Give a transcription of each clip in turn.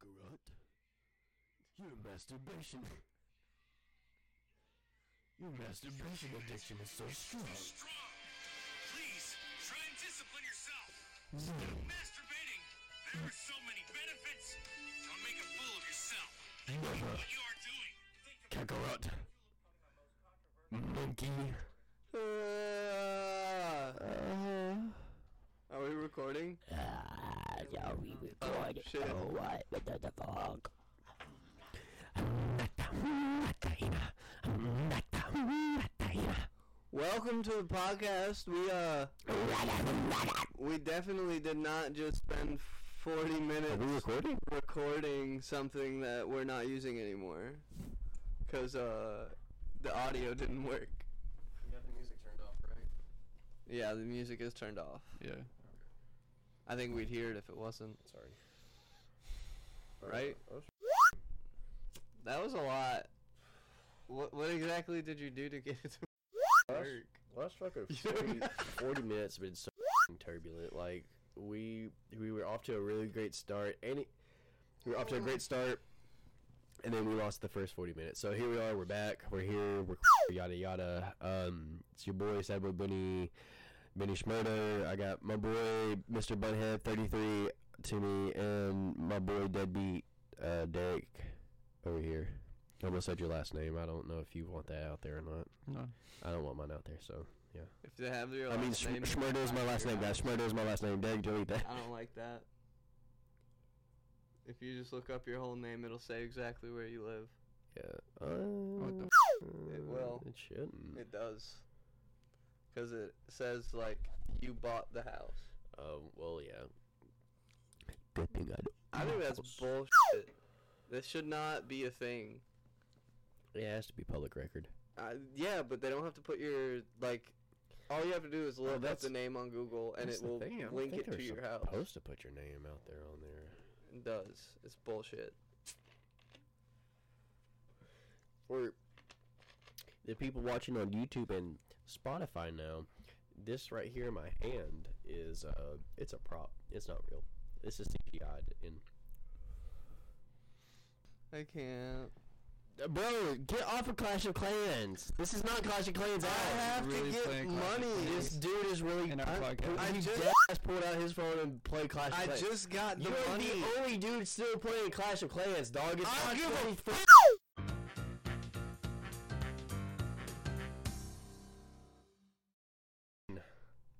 Kakarot. Your masturbation. Your masturbation addiction is so strong. strong. Please try and discipline yourself. Zero. Masturbating. There are so many benefits. Don't make a fool of yourself. Never. What you are doing. Kakarot. Monkey. Uh, are we recording? Ah, yeah, we recorded. shit. Oh, what? What the fuck? Welcome to the podcast. We uh, we definitely did not just spend forty minutes Are we recording? recording something that we're not using anymore, cause uh, the audio didn't work. You got the music turned off, right? Yeah, the music is turned off. Yeah. I think we'd hear it if it wasn't. Sorry. Right? That was a lot. What what exactly did you do to get it to Last, work? last fucking 40, 40 minutes have been so turbulent. Like we we were off to a really great start, and it, we were off to a great start, and then we lost the first 40 minutes. So here we are. We're back. We're here. We're yada yada. Um, it's your boy Sadboy Bunny, Benny Schmurder. I got my boy Mr. Bunhead 33 to me, and my boy Deadbeat uh, Derek over here. I almost said your last name. I don't know if you want that out there or not. No. I don't want mine out there, so yeah. If they have your I mean, last Sch- name, Schmurder is my last name, guys. Schmurder is my last name. Derek, delete that. I don't like that. If you just look up your whole name, it'll say exactly where you live. Yeah. Uh, What the It will. It shouldn't. It does. Because it says, like, you bought the house. Um. Well, yeah. Good thing I. Don't I think that's house. bullshit. This should not be a thing. Yeah, it has to be public record. Uh, yeah, but they don't have to put your, like, all you have to do is look up that's- the name on Google and That's it the will thing, I don't link think it to they're your house. Supposed to put your name out there on there. It does. It's bullshit. For the people watching on YouTube and Spotify now, this right here in my hand is uh, it's a prop. It's not real. This is CGI'd in. I can't. Uh, Bro, get off of Clash of Clans. This is not Clash of Clans. I have really to get playing Clash of money. This dude is really. In our I, podcast. I I just just- pulled out his phone and played Clash of I Clans. just got the You're money. the only dude still playing Clash of Clans, dog. It's I don't give a 23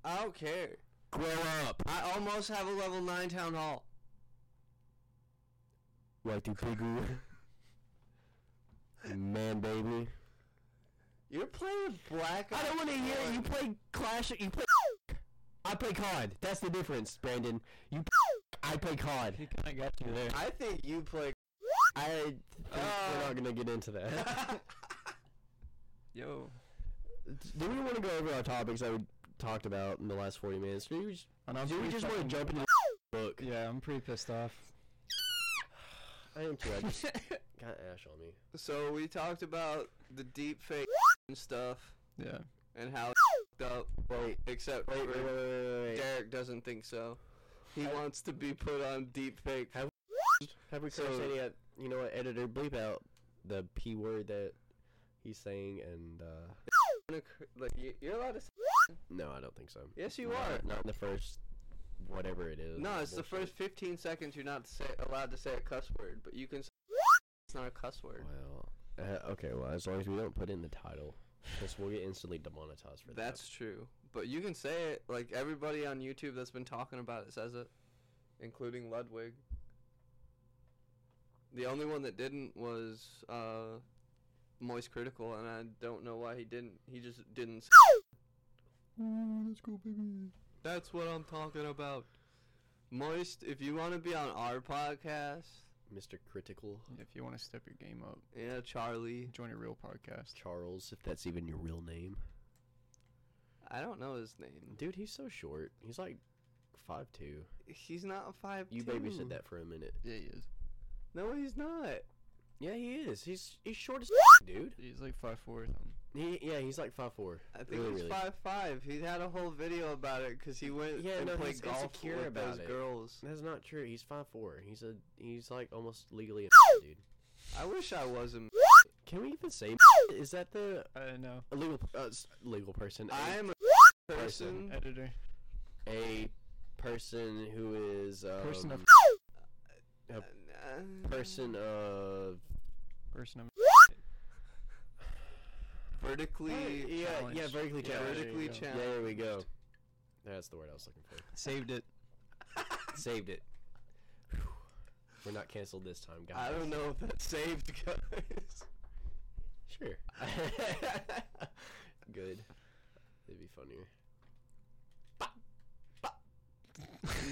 I don't care. Grow up. I almost have a level 9 town hall. White Pigu. Man, baby. You're playing Black I don't want to hear it. you play Clash. You play. I play COD. That's the difference, Brandon. You. I play COD. He kind of got you there. I think you play. I. Think we're not gonna get into that. Uh. Yo. Do we want to go over our topics that we talked about in the last forty minutes? Do we just, And I'm do we just want to jump into the book? Yeah, I'm pretty pissed off. I am too. I just got ash on me. so we talked about the deep fake and stuff Yeah. and how it's up. Wait. Except Wait. Wait. Wait. Wait. Wait. wait. Derek doesn't think so. He wants to be put on deep fake. Have Have we So- cursed any? uh, You know what? Editor, bleep out the p word that he's saying, and uh, Like you- you're allowed to. Say, no, I don't think so. yes, you Not- are. Not in the first, whatever it is. No, it's the first 15 seconds you're not say, allowed to say a cuss word, but you can. Say, it's not a cuss word. Well, uh, okay. Well, as long as we don't put in the title, because we'll get instantly demonetized for that. That's true. But you can say it. Like everybody on YouTube that's been talking about it says it, including Ludwig. The only one that didn't was uh, Moist Critikal, and I don't know why he didn't. He just didn't. Say that. let's go, baby. That's what I'm talking about. Moist, if you want to be on our podcast, Mr. Critical If you want to step your game up, yeah, Charlie. join a real podcast. Charles, if that's even your real name, I don't know his name. dude. He's so short. He's like five two. He's not five. You babysit that for a minute. Yeah, he is. No, he's not. Yeah, he is. He's he's short as dude. He's like five four. He, yeah, he's like five four. I think really, he's really. five five. He had a whole video about it because he went Yeah, and no, played he's golf with about those it. girls. That's not true. He's five four. He's a he's like almost legally a dude. I wish I wasn't. Can we even say is that the I don't a legal uh, legal person? A- I am a person. Editor. a person who is um, Person of- a Uh, person of Person of. vertically. yeah yeah challenged. vertically Yeah, challenged. there vertically go. challenged. Yeah, there we go. That's the word I was looking for. Saved it. Saved it. We're not canceled this time, guys. I don't know if that saved guys. Sure. Good. It'd be funnier.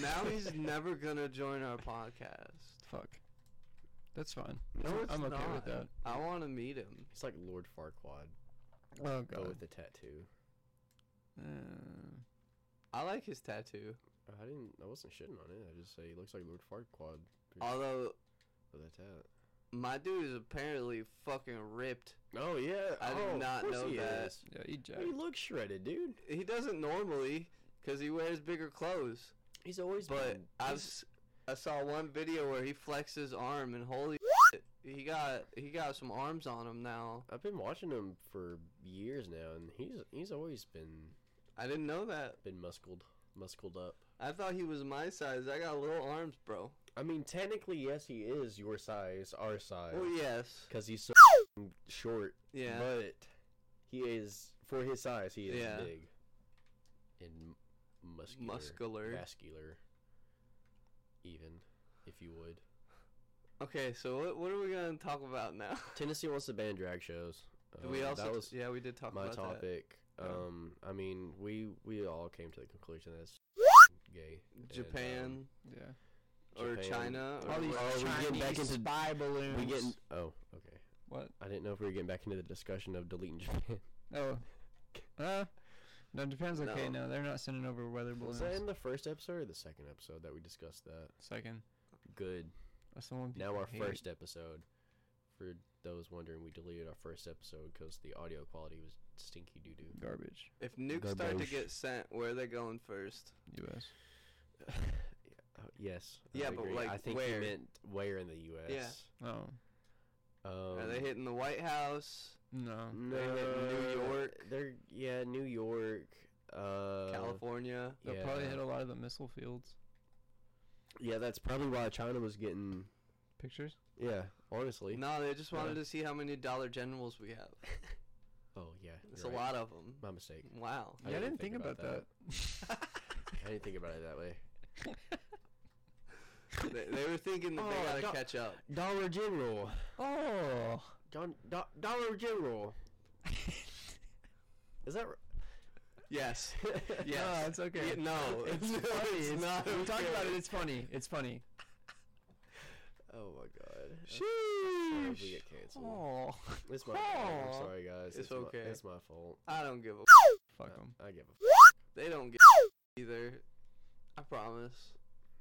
now he's never gonna join our podcast. Fuck. That's fine. No, it's I'm okay not. with that. I want to meet him. He's like Lord Farquaad, Oh but god. with the tattoo. Uh, I like his tattoo. I didn't. I wasn't shitting on it. I just say he looks like Lord Farquaad Although with that tat. my dude is apparently fucking ripped. Oh yeah. I did oh, of not know he that. is. yeah, he jacked. He looks shredded, dude. He doesn't normally because he wears bigger clothes. He's always But been. I've he's- s- I saw one video where he flexed his arm and holy shit, he got he got some arms on him now. I've been watching him for years now, and he's he's always been I didn't know that. been muscled, muscled up. I thought he was my size. I got little arms, bro. I mean, technically, yes, he is your size, our size, Well, yes. because he's so short. Yeah. But he is for his size. He is Yeah. big and muscular, Muscular. vascular, even if you would. Okay, so what what are we gonna talk about now? Tennessee wants to ban drag shows. Did we Um, also that was yeah we did talk about my about topic. Yeah. Um, I mean, we we all came to the conclusion that it's gay. that. and, Japan um, Yeah. or China or All these what- Oh, we getting back Chinese into- spy balloons. we getting oh okay. What? I didn't know if we were getting back into the discussion of deleting Japan. Oh. Uh. No, Japan's okay No. now. They're not sending over weather Was balloons. that in the first episode or the second episode that we discussed that? Second. Good. That's the one. Now our hate. first episode. For those wondering, we deleted our first episode because the audio quality was stinky doo doo. garbage. if nukes start to get sent, where are they going first? U.S. Oh, yes. I Yeah, but, agree. like, I think where? he meant where in the U.S. Yeah. Oh. Um, are they hitting the White House, No. No, They hit New York? They're yeah, New York. Uh, California? They'll probably hit a lot of the missile fields. Yeah, that's probably why China was getting. Pictures. Yeah, honestly. No, they just wanted Yeah. to see how many Dollar Generals we have. Oh yeah, It's you're a right. lot of them. My mistake. Wow. I yeah, I didn't didn't think, think about, about that. I didn't think about it that way. they, they were thinking that Oh, they gotta Do- catch up. Dollar General. oh. Don, Do, Dollar General. Is that? r- Yes. Yeah, Yes. it's okay. Yeah, no, it's it's, funny. it's It's not. We talk about it. It's funny. It's funny. Oh my god. Sheesh. If we get canceled. Oh. It's my fault. I'm sorry, guys. It's my- okay. it's my fault. I don't give a. Fuck I- them. I give a. fuck. They don't get either. I promise.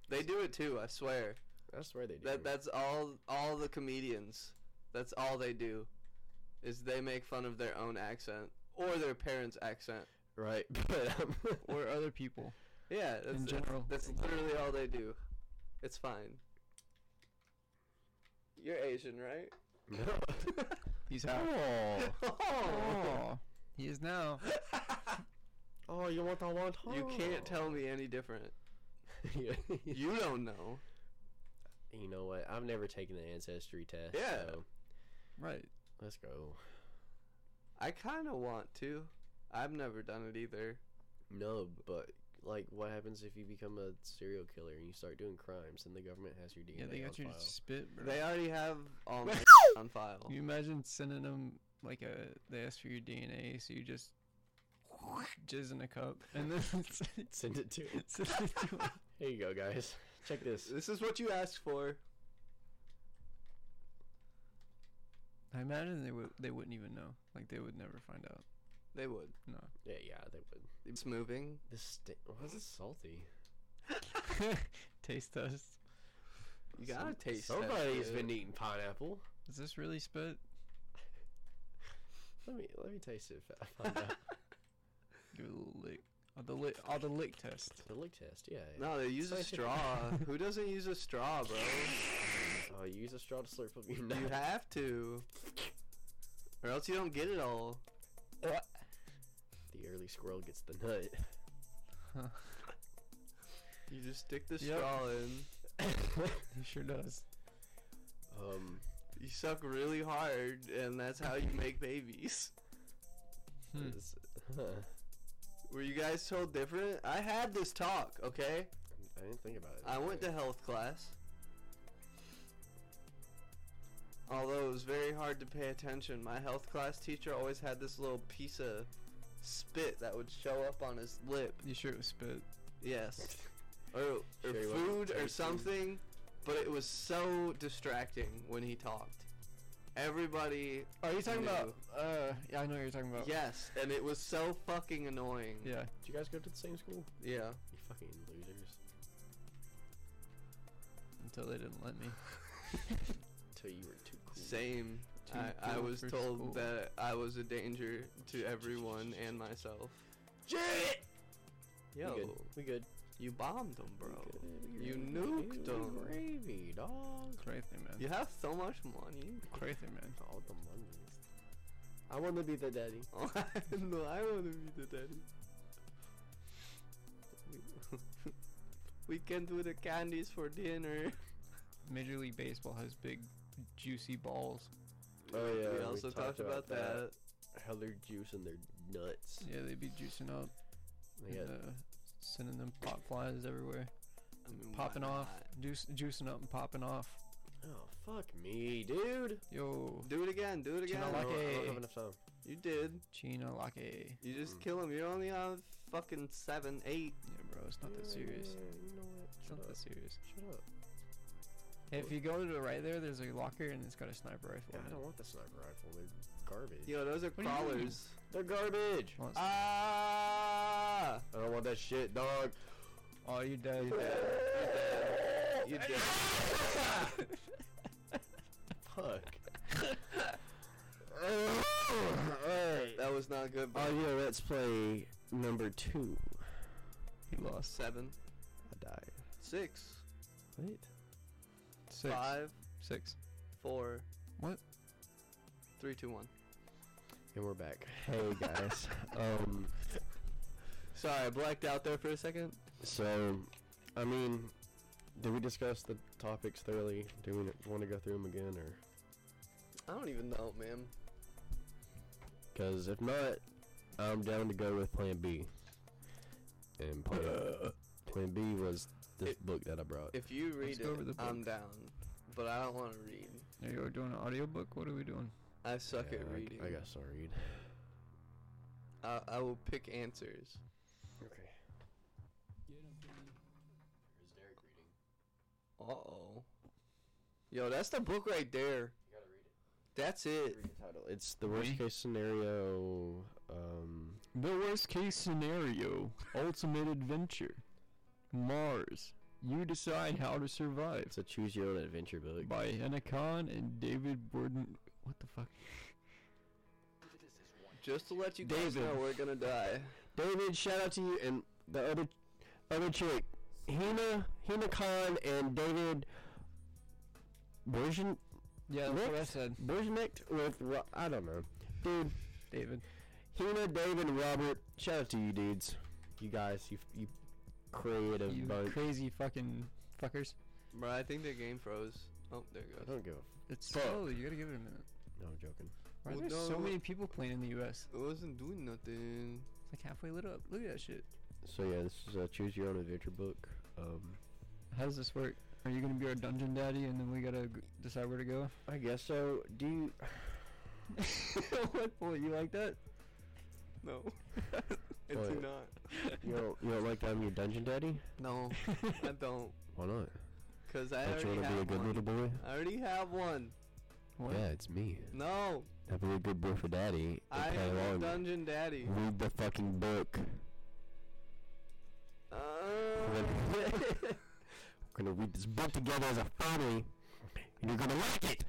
They do it too. I swear. I swear they do. That that's all. All the comedians. That's all they do. Is they make fun of their own accent or their parents' accent. right, but um, Or other people. Yeah, that's, In general. That's, literally all they do. It's fine. You're Asian, right? no. He's half. Oh. Oh. He is now. Oh, you want the one? You can't tell me any different. You You don't know. you know what? I've never taken the ancestry test. Yeah. So Right. let's go. I kind of want to. I've never done it either. No, but like, what happens if you become a serial killer and you start doing crimes and the government has your DNA Yeah, they on got your file? spit, bro. They already have all my on file. Can you imagine sending them like a they ask for your DNA, so you just jizz in a cup and then Send it to. send it to 'em. Here you go, guys. Check this. This is what you asked for. I imagine they would they wouldn't even know. Like they would never find out. They would. No. Yeah, yeah, they would. It's moving. This sti- why is it salty? Taste test. You gotta taste. that Somebody's shit. been eating pineapple. Is this really spit? Let me let me taste it. if I find out. Give it a little lick. Oh, the lick. Oh, the lick test. the lick test, yeah. yeah. No, they use a straw. Who doesn't use a straw, bro? Oh, you use a straw to slurp up your nut. You nut. have to, or else you don't get it all. The early squirrel gets the nut. You just stick the Yep. straw in. He sure does. Um, You suck really hard, and that's how you make babies. Hmm. it's- huh. Were you guys told different? I had this talk, okay? I didn't think about it. I went to health class. Although it was very hard to pay attention, my health class teacher always had this little piece of spit that would show up on his lip. You sure it was spit? Yes. Or, or Sure food or something, but it was so distracting when he talked. Everybody, Are you talking Knew. about? Uh, yeah, I know what you're talking about. yes, and it was so fucking annoying. Yeah. Did you guys go to the same school? Yeah. You fucking losers. Until they didn't let me. Until you were too cool. Same. Too I, I was told school. that I was a danger to everyone and myself. Shit! Yo, We good. We good. You bombed them, bro. We You nuked them. Gravy, dog. Crazy man. You have so much money. Crazy man. All the money. I want to be the daddy. Oh, no, I want to be the daddy. we can do the candies for dinner. Major League Baseball has big, juicy balls. Oh yeah. we also talked, about, that. How they're juicing their nuts. Yeah, they be juicing up, They and, got uh, sending them pop flies everywhere, I mean, popping off, juice, juicing up and popping off. Oh fuck me, dude. Yo, Do it again. Do it again. I don't, I don't have enough time. You did. Chino Lake. You just Mm. kill him. You're only on fucking seven, eight. Yeah, bro, it's not that serious. Yeah, You know what? It's Shut not up. that serious. Shut up. If you go to the right there, there's a locker and it's got a sniper rifle. Yeah, in I don't want the sniper rifle. They're garbage. Yo, those are What do you crawlers. They're garbage. Ah! I don't want that shit, dog. oh, you dead. You dead. You dead. Fuck. Alright. That was not good, bro. Oh yeah, let's play number two. He lost. Seven, I died. six, Wait. Six. five, Six. four, What? three, two, one. And we're back. Hey guys. um. Sorry, I blacked out there for a second. So, I mean, did we discuss the topics thoroughly? Do we want to go through them again, or? I don't even know, man. Because if not, I'm down to go with Plan B. And Plan Plan B was this It- book that I brought. If you read Let's over it, the I'm book. down. But I don't want to read. Are you doing an audiobook? What are we doing? I suck Yeah, at reading. I, guess I'll read. I, I will pick answers. Okay. Uh oh. Yo, that's the book right there. You gotta That's it. Read the title. It's the worst Me? case scenario. Um, The worst case scenario. Ultimate adventure. Mars. You decide how to survive. it's a choose your own adventure book. By Anna Khan and David Borden. What the fuck? Just to let you guys David. know, we're gonna die. David, shout out to you and the other other chick, Hena Hena Khan and David Borjan Yeah, that's what I Next. said. Borgenicht with Ro- I don't know, dude. David. Hena, David, and Robert. Shout out to you dudes, you guys, you you creative You bunch. crazy fucking fuckers. Bro, I think the game froze. Oh, there it I goes. don't give a. It's Fuck. slow. You gotta give it a minute. No, I'm joking. Why are Well, there so no. many people playing in the U.S.? It wasn't doing nothing. It's like halfway lit up. Look at that shit. So yeah, this is a choose your own adventure book. Um, How does this work? Are you gonna be our dungeon daddy, and then we gotta g- decide where to go? I guess so. Do you? what? What? You like that? No. I do What? not. You don't, you don't like that I'm your dungeon daddy? No, I don't. Why not? Cause I Don't you already want to be a have good one. little boy? I already have one. What? Yeah, it's me. No, I'll be a good boy for daddy. and I am a along. dungeon daddy. Read the fucking book. Uh, We're gonna, read this book together as a family, and you're gonna like it.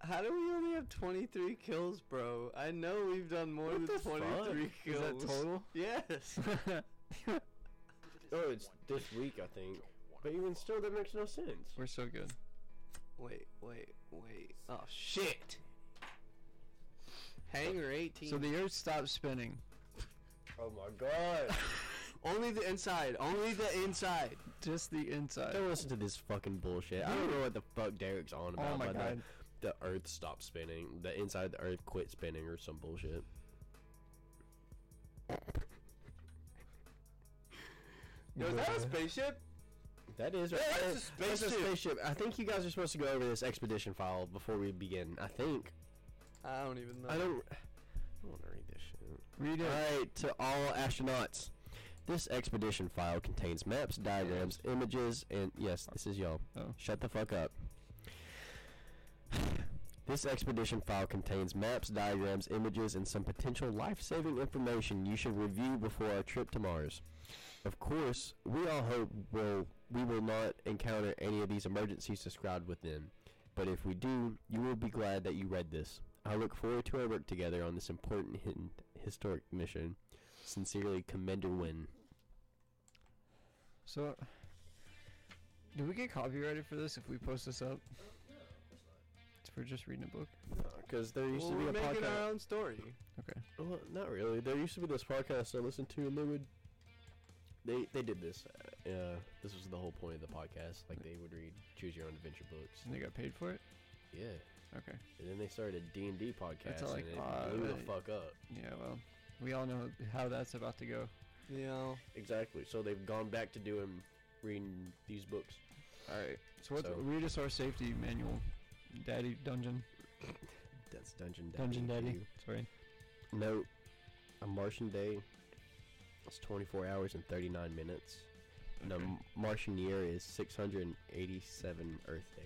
How do we only have 23 kills, bro? I know we've done more What than the fuck? 23 Is that total? Yes. Oh, it's this week, I think. But even still, that makes no sense. We're so good. Wait, wait, wait. Oh shit. Hanger 18. So the Earth stopped spinning. Oh my god. only the inside. Only the inside. Just the inside. Don't listen to this fucking bullshit. I don't know what the fuck Derek's on about. Oh my but the- god. The, Earth stopped spinning. The inside of the Earth quit spinning or some bullshit. Yo, is that a spaceship? That is right. Yeah, that's a That's a spaceship. I think you guys are supposed to go over this expedition file before we begin. I think. I don't even know. I don't. I don't want to read this shit. Read it. Alright, to all astronauts. This expedition file contains maps, diagrams, images, and yes, this is y'all. Oh. Shut the fuck up. This expedition file contains maps, diagrams, images, and some potential life-saving information you should review before our trip to Mars. Of course, we all hope will we will not encounter any of these emergencies described within. But if we do, you will be glad that you read this. I look forward to our work together on this important hin- historic mission. Sincerely, Commander Wynn. So, do we get copyrighted for this if we post this up? It's for just reading a book. Because there used well, to be we're a making podcast. our own story. Okay. Well, not really. There used to be this podcast I listened to, and they would. They they did this. Uh, this was the whole point of the podcast. Like they would read choose your own adventure books. And they got paid for it? Yeah, Okay. and then they started a D and D podcast, like, and it uh, blew the fuck up. Yeah, well, we all know how that's about to go. Yeah. Exactly. So they've gone back to doing reading these books. Alright. So, what? So- read us our safety manual. Daddy Dungeon. That's Dungeon Daddy. Dungeon Daddy. Sorry. Note: A Martian day. It's 24 hours and 39 minutes. And Okay. M- Martian year is 687 Earth days.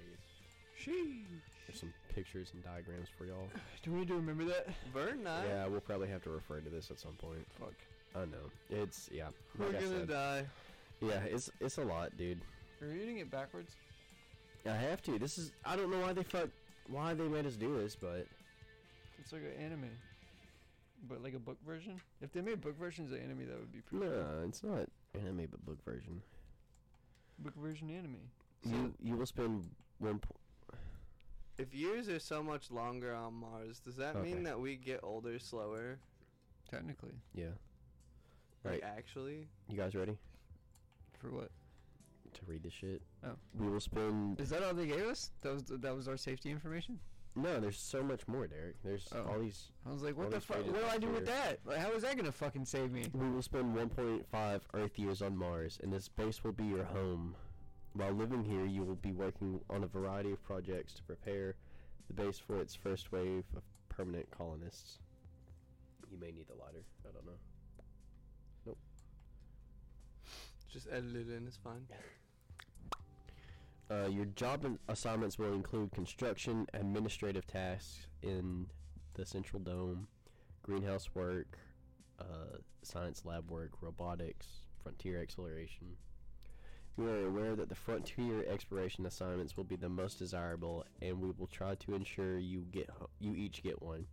Sheesh. There's some pictures and diagrams for y'all. Do we need to remember that? Very nice. Yeah, we'll probably have to refer to this at some point. Fuck. I know. It's yeah. We're I gonna said. die. Yeah, it's it's a lot, dude. Are you reading it backwards? I have to. This is I don't know why they fuck why they made us do this, but It's like an anime. But like a book version? If they made book versions of anime, that would be pretty cool. no, it's not anime but book version. Book version anime. you you will spend one. Po- If years are so much longer on Mars, does that Okay. mean that we get older slower? Technically. yeah. Like Right. actually? You guys ready For what? to read the shit? Oh. We will spend. Is that all they gave us? That was that was our safety information. No, there's so much more, Derek. There's Oh. all these. I was like, what the these fuck? What do I back do with that? Like, how is that gonna fucking save me? We will spend 1.5 Earth years on Mars, and this base will be your home. While living here, you will be working on a variety of projects to prepare the base for its first wave of permanent colonists. You may need the lighter. I don't know. Nope. Just edit it in, it's fine. Uh, your job assignments will include construction, administrative tasks in the central dome, greenhouse work, uh, science lab work, robotics, frontier exploration. We are aware that the frontier exploration assignments will be the most desirable, and we will try to ensure you get you each get one.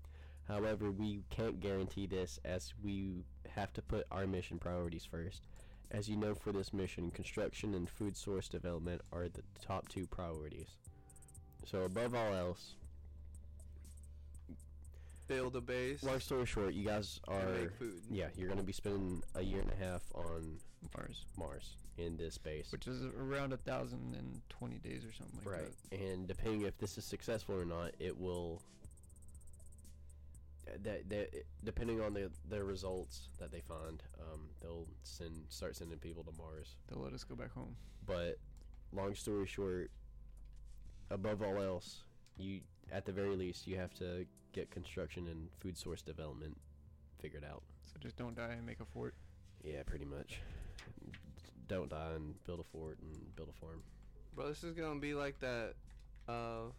However, we can't guarantee this as we have to put our mission priorities first. As you know, for this mission, construction and food source development are the top two priorities. So, above all else, Build a base. long story short, you guys are. make food. Yeah, you're going to be spending a year and a half on Mars, Mars in this base. which is around a thousand and twenty days or something like right. And depending if this is successful or not, it will. That, that depending on the the results that they find, um, they'll send start sending people to Mars. They'll let us go back home. But long story short, above all else, you at the very least you have to get construction and food source development figured out. So just don't die and make a fort. Yeah, pretty much. Don't die and build a fort and build a farm. Bro, this is gonna be like that, uh,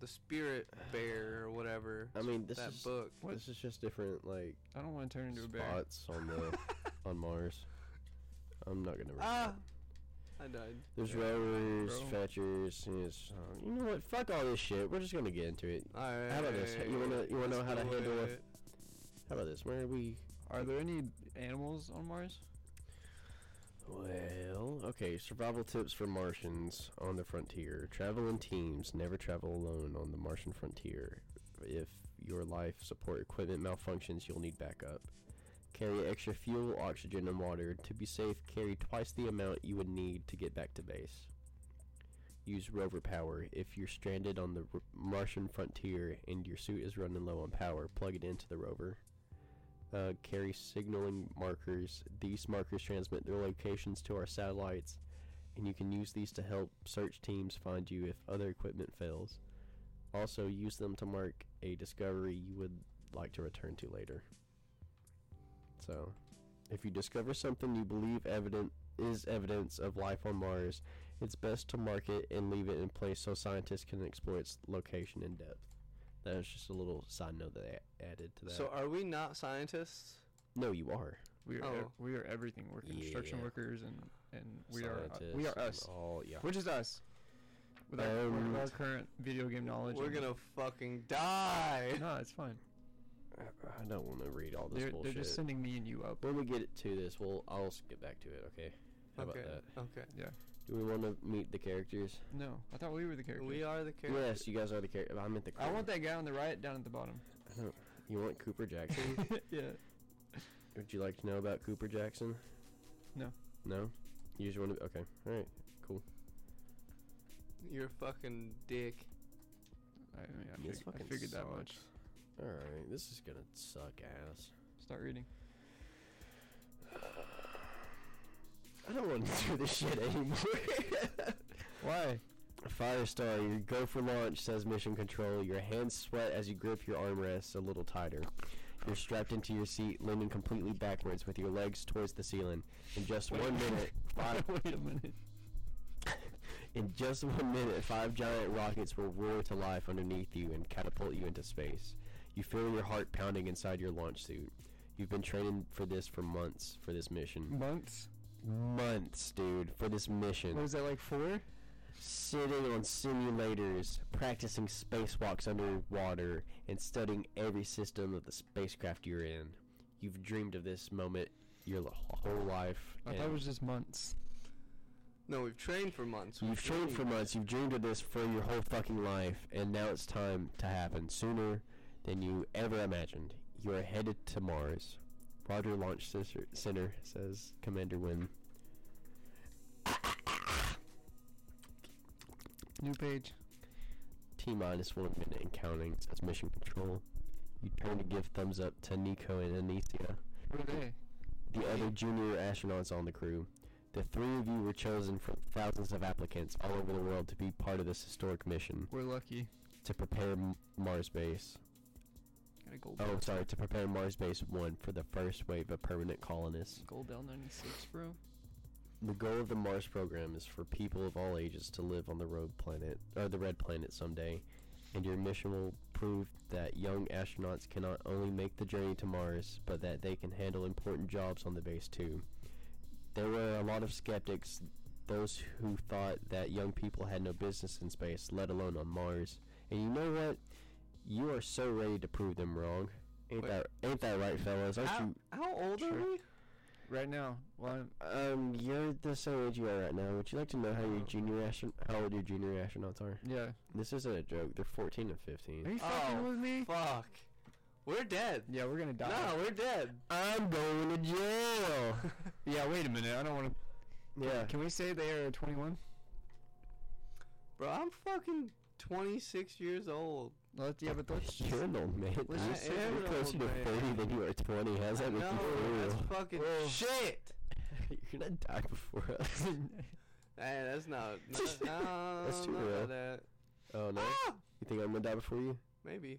the Spirit Bear or whatever. I mean, this that is book. this is just different like I don't want to turn into a bear. spots on the on Mars. I'm not gonna. Read Ah, I died. There's Yeah, rowers, fetchers. and it's, uh, you know what? Fuck all this shit. We're just gonna get into it. Alright. How about this? You wanna- you wanna know how to do handle a- it. How about this? Where are we? Are there any animals on Mars? Well, okay. Survival tips for Martians on the frontier. Travel in teams. Never travel alone on the Martian frontier. If your life support equipment malfunctions, you'll need backup. Carry extra fuel, oxygen, and water. To be safe, carry twice the amount you would need to get back to base. Use rover power. If you're stranded on the Martian frontier and your suit is running low on power, plug it into the rover. Uh, carry signaling markers. These markers transmit their locations to our satellites, and you can use these to help search teams find you if other equipment fails. Also, use them to mark a discovery you would like to return to later. So, if you discover something you believe evident is evidence of life on Mars, it's best to mark it and leave it in place so scientists can explore its location in depth. That was just a little side note that I added to that. So are we not scientists? no, you are. We are Oh. ev- we are everything. We're construction Yeah. workers and and we are uh, Scientists we are us. All, yeah. We're just us. With our, Um, with our current video game knowledge. We're gonna fucking die. No, it's fine. I I don't want to read all this They're, they're just sending me and you up. when we get to this, we'll I'll get back to it. Okay. How okay. about that? Okay. Do we want to meet the characters? No, I thought we were the characters. We are the characters. Yes, you guys are the characters. I meant the. I want that guy on the right down at the bottom. I don't- You want Cooper Jackson? yeah. Would you like to know about Cooper Jackson? No. No. You just want to. Okay. All right. Cool. You're a fucking dick. I, mean, I, This fig- I fucking figured that much. All right. This is gonna suck ass. Start reading. I don't want to do this shit anymore. Why? Firestar, you go for launch, says Mission Control. Your hands sweat as you grip your armrests a little tighter. You're strapped into your seat, leaning completely backwards with your legs towards the ceiling. In just one minute, five, Wait a minute. in just one minute, five giant rockets will roar to life underneath you and catapult you into space. You feel your heart pounding inside your launch suit. You've been training for this for months, for this mission. Months? Months, dude, for this mission. What was that, like four? sitting on simulators, practicing spacewalks underwater, and studying every system of the spacecraft you're in. You've dreamed of this moment your whole life. I thought it was just months. No, we've trained for months. You've We've trained for months. You've dreamed of this for your whole fucking life, and now it's time to happen sooner than you ever imagined. You are headed to Mars. Roger Launch Center, says Commander Wynn. New page. T minus one minute and counting, says Mission Control. You turn to give thumbs up to Nico and Anicia, Who are they? the other junior astronauts on the crew. The three of you were chosen from thousands of applicants all over the world to be part of this historic mission We're lucky. to prepare M- Mars Base. Got a gold Oh, sorry, to prepare Mars Base 1 for the first wave of permanent colonists. Gold bell 96, bro. The goal of the Mars program is for people of all ages to live on the road planet or the red planet someday, and your mission will prove that young astronauts can not only make the journey to Mars, but that they can handle important jobs on the base too. There were a lot of skeptics, those who thought that young people had no business in space, let alone on Mars. And you know what? You are so ready to prove them wrong. Ain't Wait. that ain't that right, fellas? Aren't How, you? how old are we? Right now. Well, I'm, Um, you're the same age you are right now. Would you like to know how your Oh. junior astron- how old your junior astronauts are? yeah. This isn't a joke. They're 14 and Are 15. you fucking Oh, with me? Fuck. We're dead. Yeah, we're gonna die. No, we're dead. I'm going to jail. Yeah, wait a minute. I don't want to. yeah. Can we say they are 21? Bro, I'm fucking 26 years old. Let's, yeah, but let's. You're an old man. Let's You're just I so- you're closer old to man. 30 than you are 20. How's that make no, you that's feel? fucking Oh. shit. you're gonna die before us. Hey, that's not. not no, That's too not real. That. oh no. Ah! You think I'm gonna die before you? Maybe.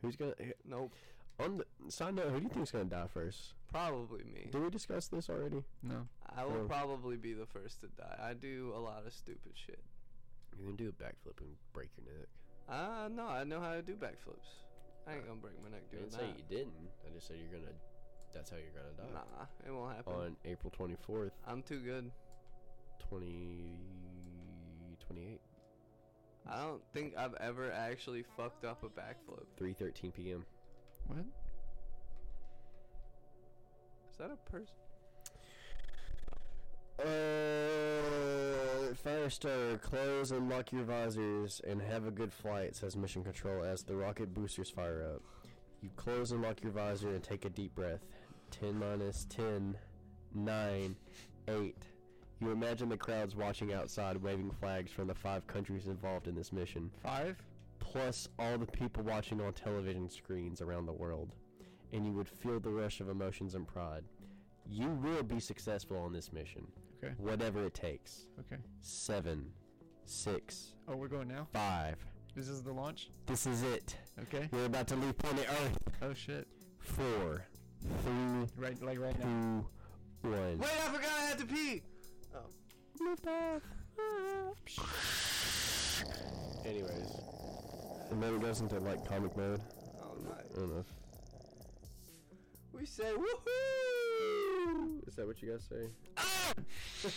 Who's gonna? Nope. On the side note, who do you think's gonna die first? Probably me. Did we discuss this already? no. I will Oh. probably be the first to die. I do a lot of stupid shit. You're gonna do a backflip and break your neck. Uh, no, I know how to do backflips. I ain't gonna break my neck doing I didn't say that. you didn't. I just said you're gonna. That's how you're gonna die. Nah, it won't happen. On April 24th, I'm too good. 20, 28, I don't think I've ever actually fucked up a backflip. 3:13 p.m. What? Is that a person? Uh, Firestarter, close and lock your visors and have a good flight, says Mission Control as the rocket boosters fire up. You close and lock your visor and take a deep breath. 10 minus 10, 9, 8. You imagine the crowds watching outside waving flags from the five countries involved in this mission, Five? plus all the people watching on television screens around the world. And you would feel the rush of emotions and pride. You will be successful on this mission Okay. whatever it takes. Okay. Seven, six, Oh, we're going now? five. This is the launch? This is it. Okay. We're about to leave planet Earth. Oh, shit. Four, three, Right, like right now. two, one. Wait, I forgot I had to pee. Oh, Lift off. Ah. Anyways, and then it goes into like comic mode. oh, I don't know. We say woohoo! is that what you guys say? Ah! Uh,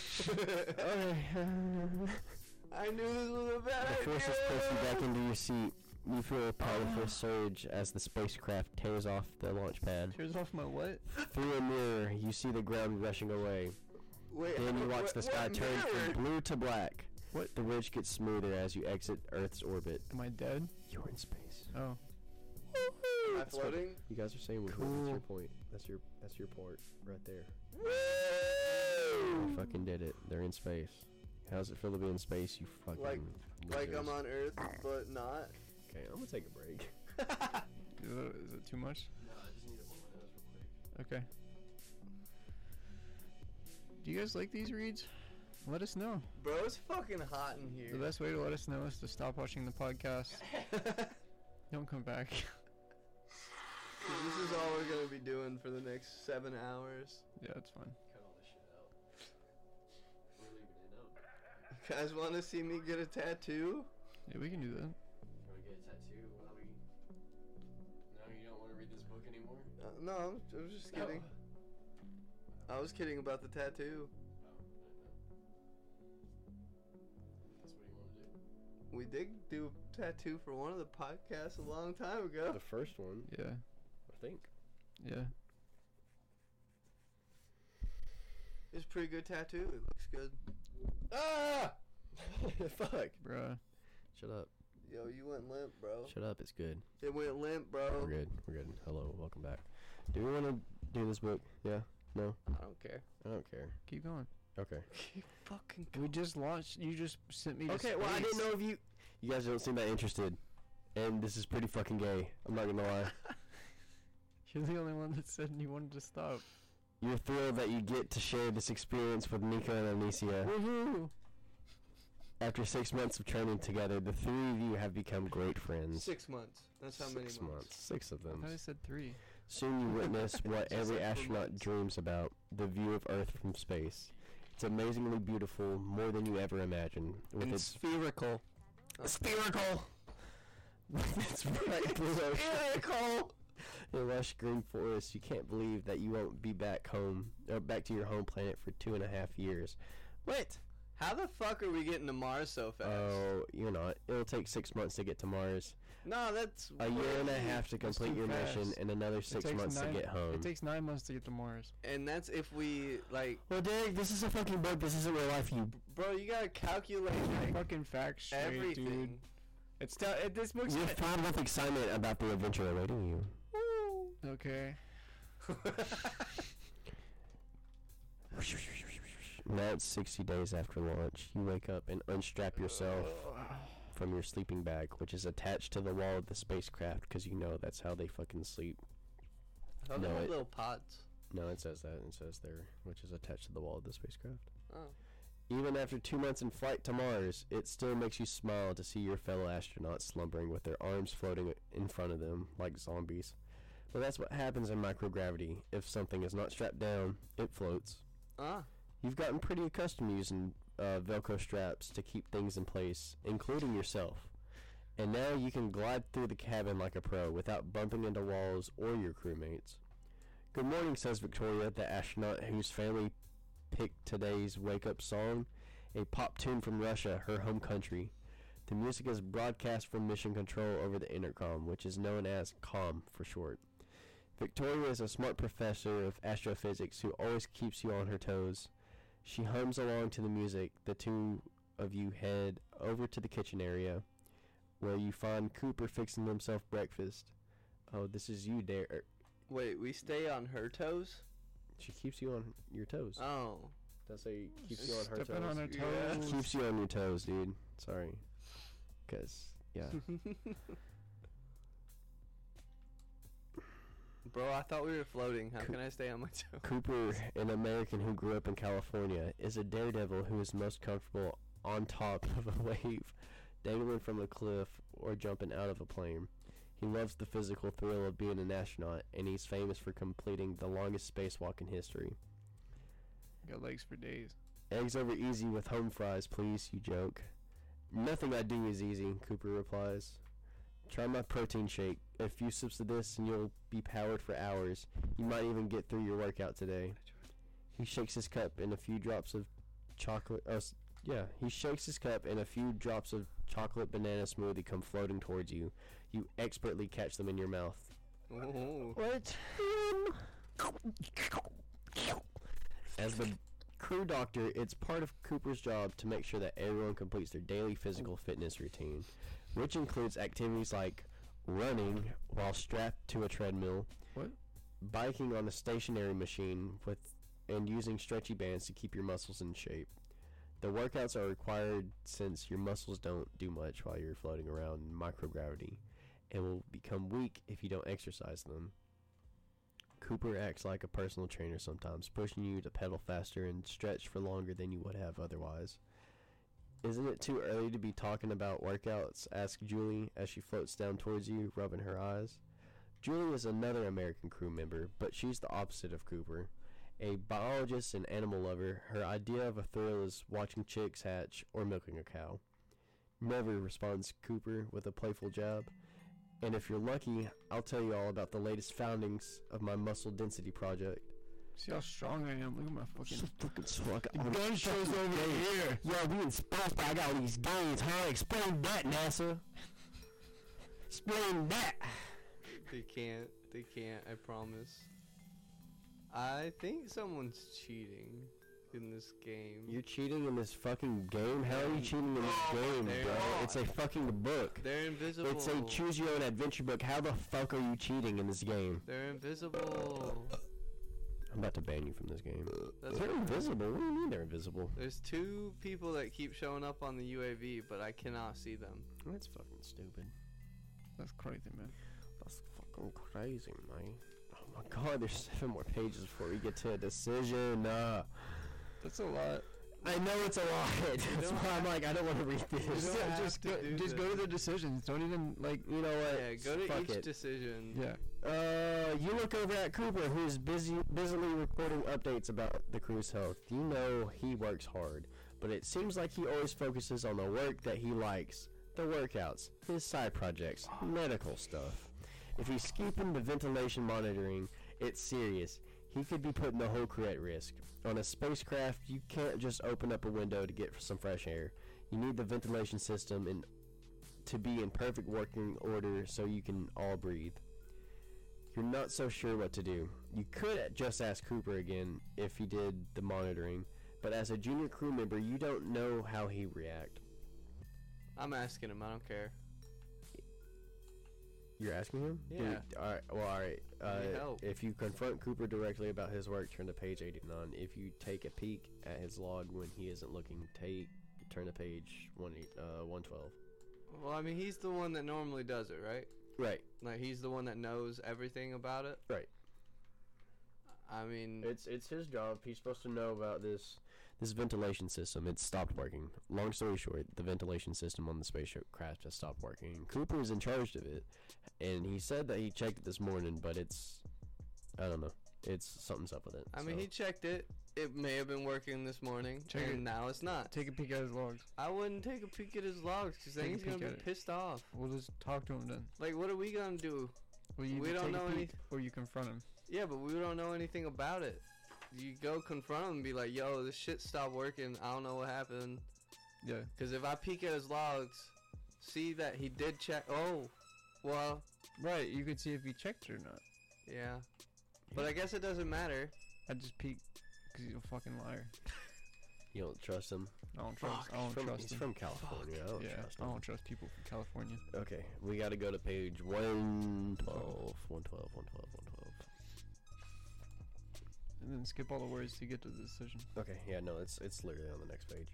I knew this was a bad The force idea. is pushing you back into your seat. You feel a powerful surge as the spacecraft tears off the launch pad. Tears off my what? Through a mirror, you see the ground rushing away. Wait, Then you what- watch the sky turn from blue to black. What? The ridge gets smoother as you exit Earth's orbit. Am I dead? You're in space. Oh. Am I That's what- You guys are saying woohoo. That's your point. That's your that's your part right there. Woo! You fucking did it. They're in space. How's it feel to be in space? You fucking Like- Like I'm on Earth, but not. Okay, I'm gonna take a break. Is it, is it too much? No, I just need to blow my nose real quick. Okay. Do you guys like these reads? Let us know. Bro, it's fucking hot in here. The best way to let us know is to stop watching the podcast. Don't come back. This is all we're gonna be doing for the next seven hours. yeah, it's fine. Cut all this shit out. We're leaving it out. You guys want to see me get a tattoo? Yeah, we can do that. You wanna get a tattoo while we No, you don't wanna read this book anymore? Uh, no, I'm, I was just kidding. I was kidding about the tattoo. That's what you wanna. We did do a tattoo for one of the podcasts a long time ago. The first one, Yeah. I think. Yeah. It's a pretty good tattoo. It looks good. Ah! Fuck. Bruh. Shut up. Yo, you went limp, bro. Shut up. It's good. It went limp, bro. We're good. We're good. Hello. Welcome back. Do we want to do this book? Yeah. No. I don't care. I don't care. Keep going. Okay. Keep fucking We just launched. You just sent me to Okay. Well, I didn't know if you. You guys don't seem that interested, and this is pretty fucking gay. I'm not gonna lie. You're the only one that said you wanted to stop. You're thrilled that you get to share this experience with Nico and Anicia. Woohoo! After six months of training together, the three of you have become great friends. Six months. That's how many Six months. Six of I them. thought I said three. Soon you witness what Just every like for astronaut months. dreams about the view of Earth from space. It's amazingly beautiful, more than you ever imagined. With And its spherical. spherical, with its bright blue ocean, Spherical. and lush green forests, you can't believe that you won't be back home, or back to your home planet for two and a half years. What? How the fuck are we getting to Mars so fast? Oh, you're not. It'll take six months to get to Mars, no, that's a year and a half to complete too your mission, and another It six takes months nine- to get home. It takes nine months to get to Mars. And that's if we like, well, Derek, this is a fucking book. This isn't real life. You bro. You gotta calculate like Fucking facts straight, dude. It's t- it, this book's You're filled with excitement about the adventure awaiting you. Okay. Now it's 60 days after launch. You wake up and unstrap yourself from your sleeping bag, which is attached to the wall of the spacecraft, because you know that's how they fucking sleep. How No, it- little pods. No, it says that. It says there, which is attached to the wall of the spacecraft. Oh. Even after two months in flight to Mars, it still makes you smile to see your fellow astronauts slumbering with their arms floating in front of them like zombies. But that's what happens in microgravity. If something is not strapped down, it floats. Ah. You've gotten pretty accustomed to using uh, Velcro straps to keep things in place, including yourself. And now you can glide through the cabin like a pro without bumping into walls or your crewmates. Good morning, says Victoria, the astronaut whose family picked today's wake up song, a pop tune from Russia, her home country. The music is broadcast from Mission Control over the intercom, which is known as COM for short. Victoria is a smart professor of astrophysics who always keeps you on her toes. She hums along to the music. The two of you head over to the kitchen area, where you find Cooper fixing himself breakfast. Oh, this is you, Dare. er, Wait, we stay on her toes? She keeps you on your toes. Oh. That's how you keeps you on her Stepping toes. on her Yeah. toes. keeps you on your toes, dude. Sorry. Cause yeah. Bro, I thought we were floating. How can I stay on my toes? Cooper, an American who grew up in California, is a daredevil who is most comfortable on top of a wave, dangling from a cliff, or jumping out of a plane. He loves the physical thrill of being an astronaut, and he's famous for completing the longest spacewalk in history. Got legs for days. Eggs over easy with home fries, please, you joke. Nothing I do is easy, Cooper replies. Try my protein shake. A few sips of this and you'll be powered for hours. You might even get through your workout today. He shakes his cup and a few drops of chocolate oh yeah He shakes his cup and a few drops of chocolate banana smoothie come floating towards you. You expertly catch them in your mouth. Ooh. What? As the crew doctor, it's part of Cooper's job to make sure that everyone completes their daily physical fitness routine, which includes activities like running while strapped to a treadmill, What? biking on a stationary machine with and using stretchy bands to keep your muscles in shape. The workouts are required since your muscles don't do much while you're floating around in microgravity and will become weak if you don't exercise them. Cooper acts like a personal trainer sometimes, pushing you to pedal faster and stretch for longer than you would have otherwise. Isn't it too early to be talking about workouts? asks Julie as she floats down towards you, rubbing her eyes. Julie is another American crew member, but she's the opposite of Cooper. A biologist and animal lover, her idea of a thrill is watching chicks hatch or milking a cow. Never responds Cooper with a playful jab. And if you're lucky, I'll tell you all about the latest foundings of my muscle density project. See how strong I am. Look at my fucking. So fucking swag. gun show's over here. Yo, we in space, but I got all these gains, huh? Explain that, NASA. Explain that. They can't. They can't. I promise. I think someone's cheating in this game. You're cheating in this fucking game? How are you cheating in this game, they're bro? not. It's a fucking book. They're invisible. It's a choose your own adventure book. How the fuck are you cheating in this game? They're invisible. I'm about to ban you from this game. That's They're right. invisible. What do you mean they're invisible? There's two people that keep showing up on the UAV, but I cannot see them. That's fucking stupid. That's crazy, man. That's fucking crazy, man. Oh my god, there's seven more pages before we get to a decision. Uh, That's a lot. I know it's a lot. That's don't why I'm like, I don't want to read You this. don't have just to go, do just go to the decisions. Don't even like. You know what? Yeah, go to Fuck each it. decision. Yeah. Uh, you look over at Cooper, who's busy busily recording updates about the crew's health. You know he works hard, but it seems like he always focuses on the work that he likes, the workouts, his side projects, medical stuff. If he's skipping the ventilation monitoring, it's serious. He could be putting the whole crew at risk. On a spacecraft, you can't just open up a window to get some fresh air. You need the ventilation system in, to be in perfect working order so you can all breathe. You're not so sure what to do. You could just ask Cooper again if he did the monitoring, but as a junior crew member, you don't know how he react. I'm asking him. I don't care. You're asking him? Yeah. Dude, all right. Well, all right. Uh, if you confront Cooper directly about his work, turn to page 89. If you take a peek at his log when he isn't looking, take turn to page one uh, 112. Well, I mean, he's the one that normally does it, right? Right. Like he's the one that knows everything about it. Right. I mean, It's it's his job. He's supposed to know about this this ventilation system. It stopped working. Long story short, the ventilation system on the spacecraft has stopped working. Cooper is in charge of it, and he said that he checked it this morning, but it's I don't know. It's something's up with it. I mean, he checked it. It may have been working this morning, Check and it. now it's not. Take a peek at his logs. I wouldn't take a peek at his logs because then he's gonna be it. pissed off. We'll just talk to him then. Like, what are we gonna do? Well, you We don't know peek any- Or you confront him. Yeah, but we don't know anything about it. you go confront him and be like, "Yo, this shit stopped working. I don't know what happened." Yeah. Because if I peek at his logs, see that he did check. Oh, well, Right. You could see if he checked or not. yeah. But I guess it doesn't matter. I just peeked because he's a fucking liar. You don't trust him. I don't trust. Fuck, I don't From, trust he's him. from California. I don't yeah. trust I don't trust people from California. Okay, we got to go to page 112, 112, 112, 112. And then skip all the words to get to the decision. Okay, yeah, no, it's it's literally on the next page.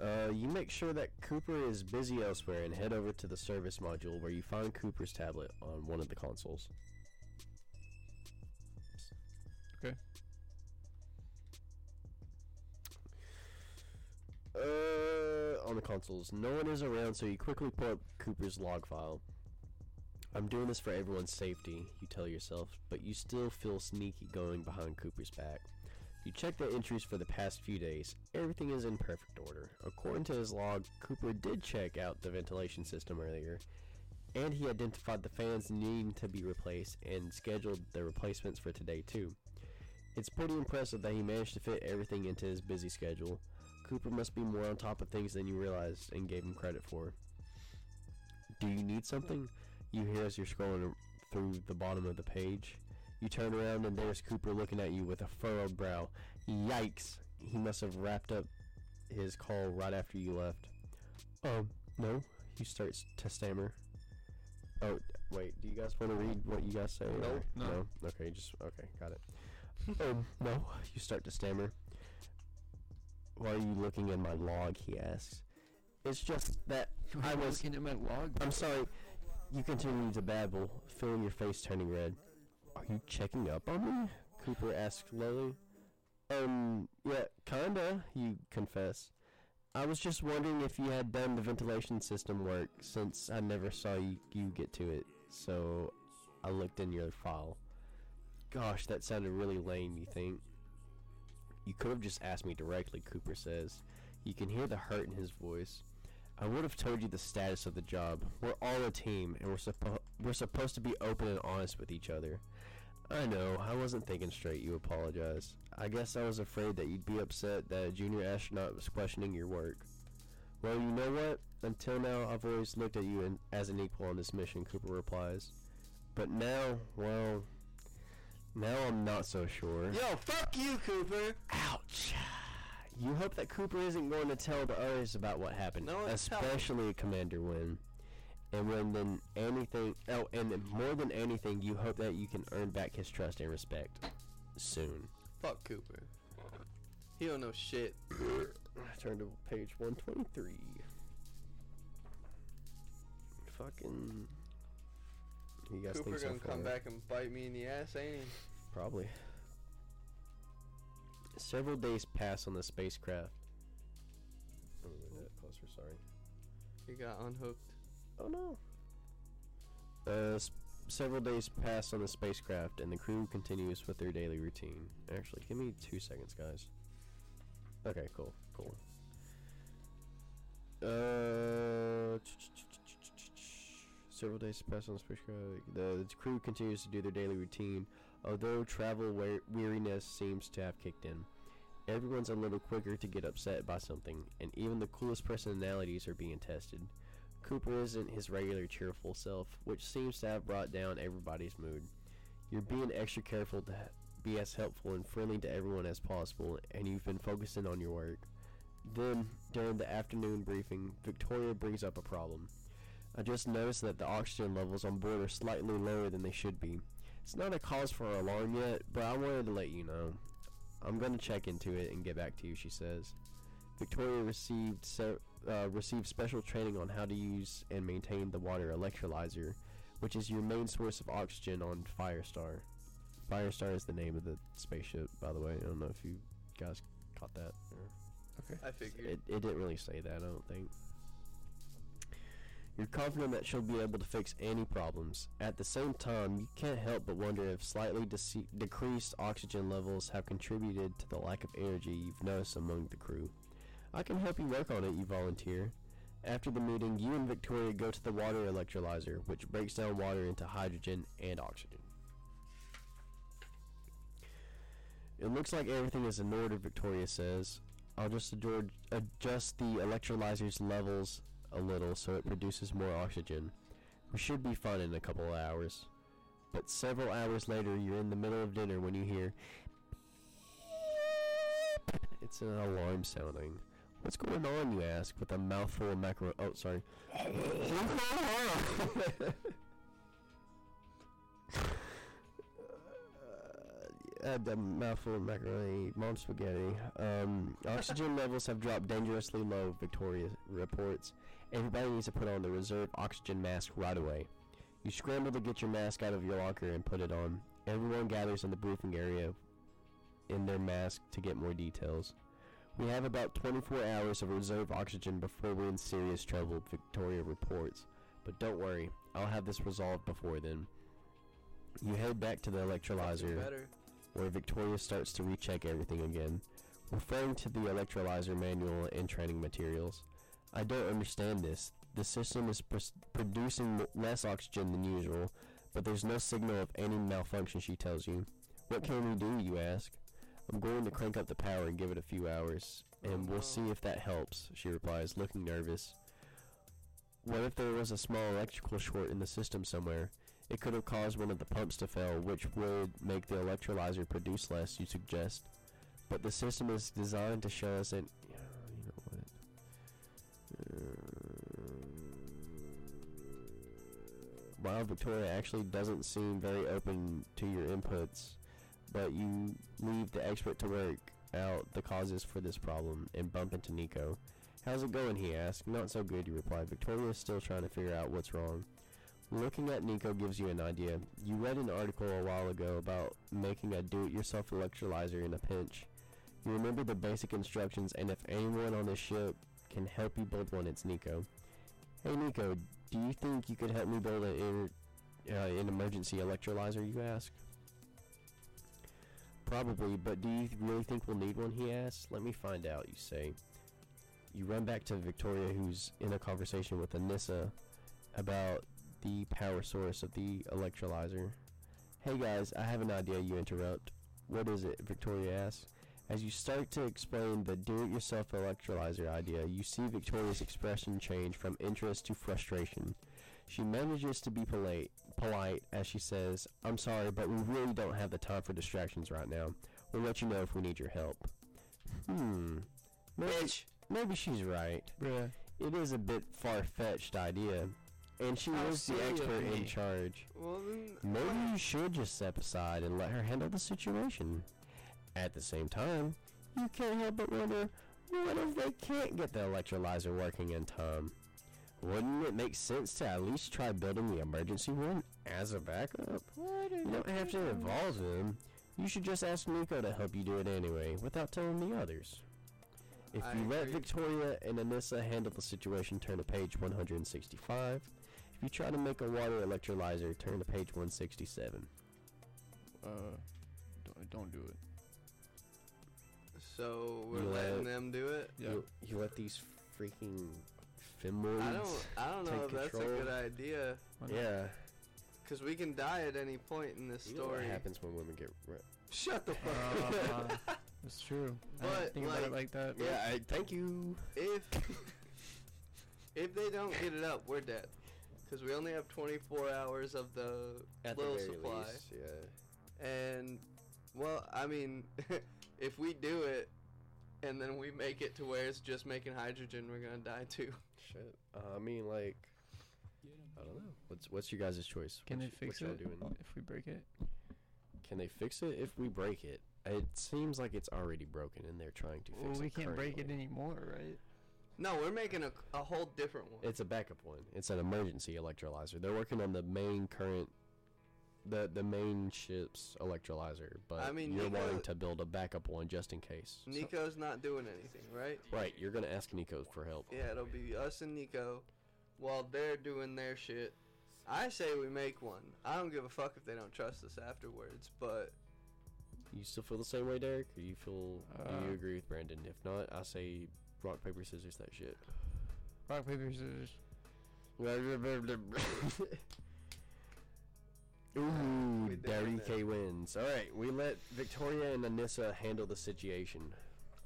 Uh, you make sure that Cooper is busy elsewhere and head over to the service module where you find Cooper's tablet on one of the consoles. On the consoles, no one is around, so you quickly pull up Cooper's log file. I'm doing this for everyone's safety, you tell yourself, but you still feel sneaky going behind Cooper's back. You check the entries for the past few days. Everything is in perfect order. According to his log, Cooper did check out the ventilation system earlier, and he identified the fans needing to be replaced and scheduled the replacements for today too. It's pretty impressive that he managed to fit everything into his busy schedule. Cooper must be more on top of things than you realized and gave him credit for. Do you need something? You hear as you're scrolling through the bottom of the page. You turn around and there's Cooper looking at you with a furrowed brow. Yikes! He must have wrapped up his call right after you left. Oh, no? You start to stammer. Oh, wait, do you guys want to read what you guys say? or- No. No? Okay, just, okay, got it. um, no, you start to stammer. Why are you looking in my log? He asks. It's just that I was. looking at my log. I'm sorry. You continue to babble, feeling your face turning red. Are you checking up on me? Cooper asks slowly. Um, yeah, kinda, you confess. I was just wondering if you had done the ventilation system work, since I never saw you, you get to it, so I looked in your file. Gosh, that sounded really lame, you think? You could have just asked me directly, Cooper says. You can hear the hurt in his voice. I would have told you the status of the job. We're all a team, and we're suppo- we're supposed to be open and honest with each other. I know, I wasn't thinking straight, you apologize. I guess I was afraid that you'd be upset that a junior astronaut was questioning your work. Well, you know what? Until now, I've always looked at you in, as an equal on this mission, Cooper replies. But now, well, now I'm not so sure. Yo, fuck you, Cooper. Ouch. You hope that Cooper isn't going to tell the others about what happened, No, especially Commander Wynn. And when then anything, oh, and then more than anything, you hope that you can earn back his trust and respect soon. Fuck Cooper. He don't know shit. Turn to page 123. Fucking. You guys Cooper think so gonna far? come back and bite me in the ass, ain't he? Probably. Several days pass on the spacecraft. Oh, that closer, sorry. He got unhooked. Oh no. Uh, several days pass on the spacecraft, and the crew continues with their daily routine. Actually, give me two seconds, guys. Okay, cool, cool. Uh, several days pass on the spacecraft. The, the crew continues to do their daily routine, although travel we- weariness seems to have kicked in. Everyone's a little quicker to get upset by something, and even the coolest personalities are being tested. Cooper isn't his regular cheerful self, which seems to have brought down everybody's mood. You're being extra careful to be as helpful and friendly to everyone as possible, and you've been focusing on your work. Then, during the afternoon briefing, Victoria brings up a problem. I just noticed that the oxygen levels on board are slightly lower than they should be. It's not a cause for alarm yet, but I wanted to let you know. I'm going to check into it and get back to you, she says. Victoria received se- uh, received special training on how to use and maintain the water electrolyzer, which is your main source of oxygen on Firestar. Firestar is the name of the spaceship, by the way. I don't know if you guys caught that. Or I figured. it, it didn't really say that, I don't think. You're confident that she'll be able to fix any problems. At the same time, you can't help but wonder if slightly decreased oxygen levels have contributed to the lack of energy you've noticed among the crew. I can help you work on it, you volunteer. After the meeting, you and Victoria go to the water electrolyzer, which breaks down water into hydrogen and oxygen. It looks like everything is in order, Victoria says. I'll just adjust the electrolyzer's levels a little so it produces more oxygen. We should be fine in a couple of hours. But several hours later, you're in the middle of dinner when you hear. It's an alarm sounding. What's going on, you ask, with a mouthful of macaroni. Oh, sorry. uh, a mouthful of macaroni, mom spaghetti. Um, oxygen levels have dropped dangerously low, Victoria reports. Everybody needs to put on the reserve oxygen mask right away. You scramble to get your mask out of your locker and put it on. Everyone gathers in the briefing area in their mask to get more details. We have about 24 hours of reserve oxygen before we're in serious trouble, Victoria reports. But don't worry, I'll have this resolved before then. You head back to the electrolyzer where Victoria starts to recheck everything again, referring to the electrolyzer manual and training materials. I don't understand this. The system is pr- producing less oxygen than usual, but there's no signal of any malfunction, she tells you. What can we do, you ask? I'm going to crank up the power and give it a few hours, and we'll see if that helps, she replies, looking nervous. What if there was a small electrical short in the system somewhere? It could have caused one of the pumps to fail, which would make the electrolyzer produce less, you suggest. But the system is designed to show us an. Uh, While Victoria actually doesn't seem very open to your inputs, but you leave the expert to work out the causes for this problem and bump into Nico. How's it going? He asked. Not so good, you reply. Victoria is still trying to figure out what's wrong. Looking at Nico gives you an idea. You read an article a while ago about making a do-it-yourself electrolyzer in a pinch. You remember the basic instructions, and if anyone on this ship can help you build one, it's Nico. Hey Nico, do you think you could help me build an, uh, an emergency electrolyzer? You ask. Probably, but do you really think we'll need one? He asks. Let me find out. You say. You run back to Victoria, who's in a conversation with Anissa about the power source of the electrolyzer. Hey guys, I have an idea, you interrupt. What is it? Victoria asks. As you start to explain the do it yourself electrolyzer idea, you see Victoria's expression change from interest to frustration. She manages to be polite, polite as she says, I'm sorry, but we really don't have the time for distractions right now. We'll let you know if we need your help. Hmm. Maybe, maybe she's right. Bruh. It is a bit far fetched idea. And she How is the expert in charge. Well then. Maybe you should just step aside and let her handle the situation. At the same time, you can't help but wonder what if they can't get the electrolyzer working in time? Wouldn't it make sense to at least try building the emergency one as a backup? You don't have to involve them. You should just ask Nico to help you do it anyway, without telling the others. If I you let. Victoria and Anissa handle the situation, turn to page 165. If you try to make a water electrolyzer, turn to page 167. Uh, don't, don't do it. So we're You letting let- them do it. Yeah. You, you let these freaking femoids. I don't. I don't know take if that's a good idea. Yeah. Cause we can die at any point in this You know what story. happens when women get. Re- Shut the fuck Uh, up. uh, That's true. I But, didn't think about it like, like that. yeah. I, thank you. if if they don't get it up, we're dead. Cause we only have 24 hours of the little supply. Least, yeah. And well, I mean, if we do it and then we make it to where it's just making hydrogen, we're gonna die too. Shit. Uh, I mean, like. I don't know. What's What's your guys' choice? Can What they you- fix what it Doing? if we break it? Can they fix it if we break it? It seems like it's already broken, and they're trying to fix Well, it. we can't break it anymore, right? No, we're making a, a whole different one. It's a backup one. It's an emergency electrolyzer. They're working on the main current, the the main ship's electrolyzer, but I mean, you're Nico- wanting to build a backup one just in case. So- Nico's not doing anything, right? right, you're gonna ask Nico for help. Yeah, it'll be us and Nico while they're doing their shit. I say we make one. I don't give a fuck if they don't trust us afterwards, but You still feel the same way, Derek? Or you feel? do you Uh, agree with Brandon? If not, I say rock paper scissors that shit. Rock paper scissors. Ooh, We Daddy doing it. K wins. All right, we let Victoria and Anissa handle the situation.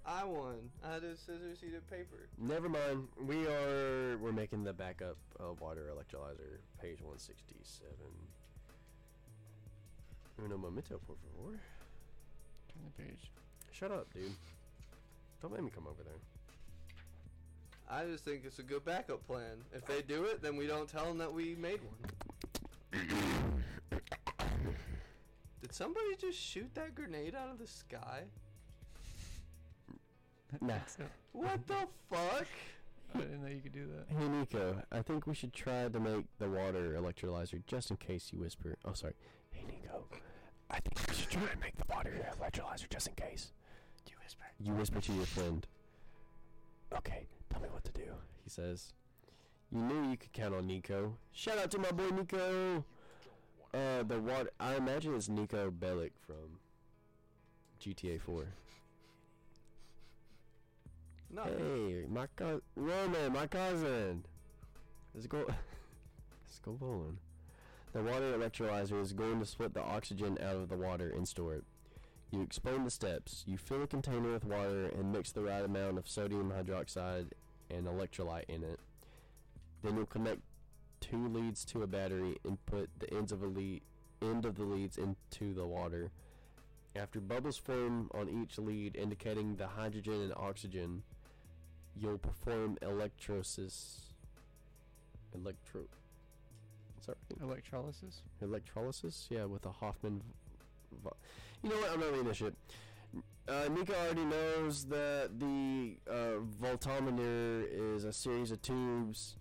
I won. I did scissors, he did paper. Never mind. We are we're making the backup uh, water electrolyzer, page one sixty seven. Uno momento, por favor. Turn the page. Shut up, dude. Don't make me come over there. I just think it's a good backup plan. If they do it, then we don't tell them that we made one. Did somebody just shoot that grenade out of the sky? Nah. What the fuck? I didn't know you could do that. Hey Nico, I think we should try to make the water electrolyzer just in case you whisper. Oh, sorry. Hey Nico, I think we should try and make the water electrolyzer just in case. You whisper. You whisper to your friend. Okay, tell me what to do. He says. You knew you could count on Nico. Shout out to my boy Nico. Uh, the water. I imagine it's Niko Bellic from GTA 4. No. Hey, my cousin, Roman, my cousin. Let's go. Let's go bowling. The water electrolyzer is going to split the oxygen out of the water and store it. You explain the steps. You fill a container with water and mix the right amount of sodium hydroxide and electrolyte in it. Then you'll connect two leads to a battery and put the ends of a lead end of the leads into the water. After bubbles form on each lead indicating the hydrogen and oxygen, you'll perform electrolysis. Electro. Sorry, Electrolysis. electrolysis. Yeah, with a Hofmann. You know what? I'm not reading this shit. Uh, Nico already knows that the uh, voltameter is a series of tubes.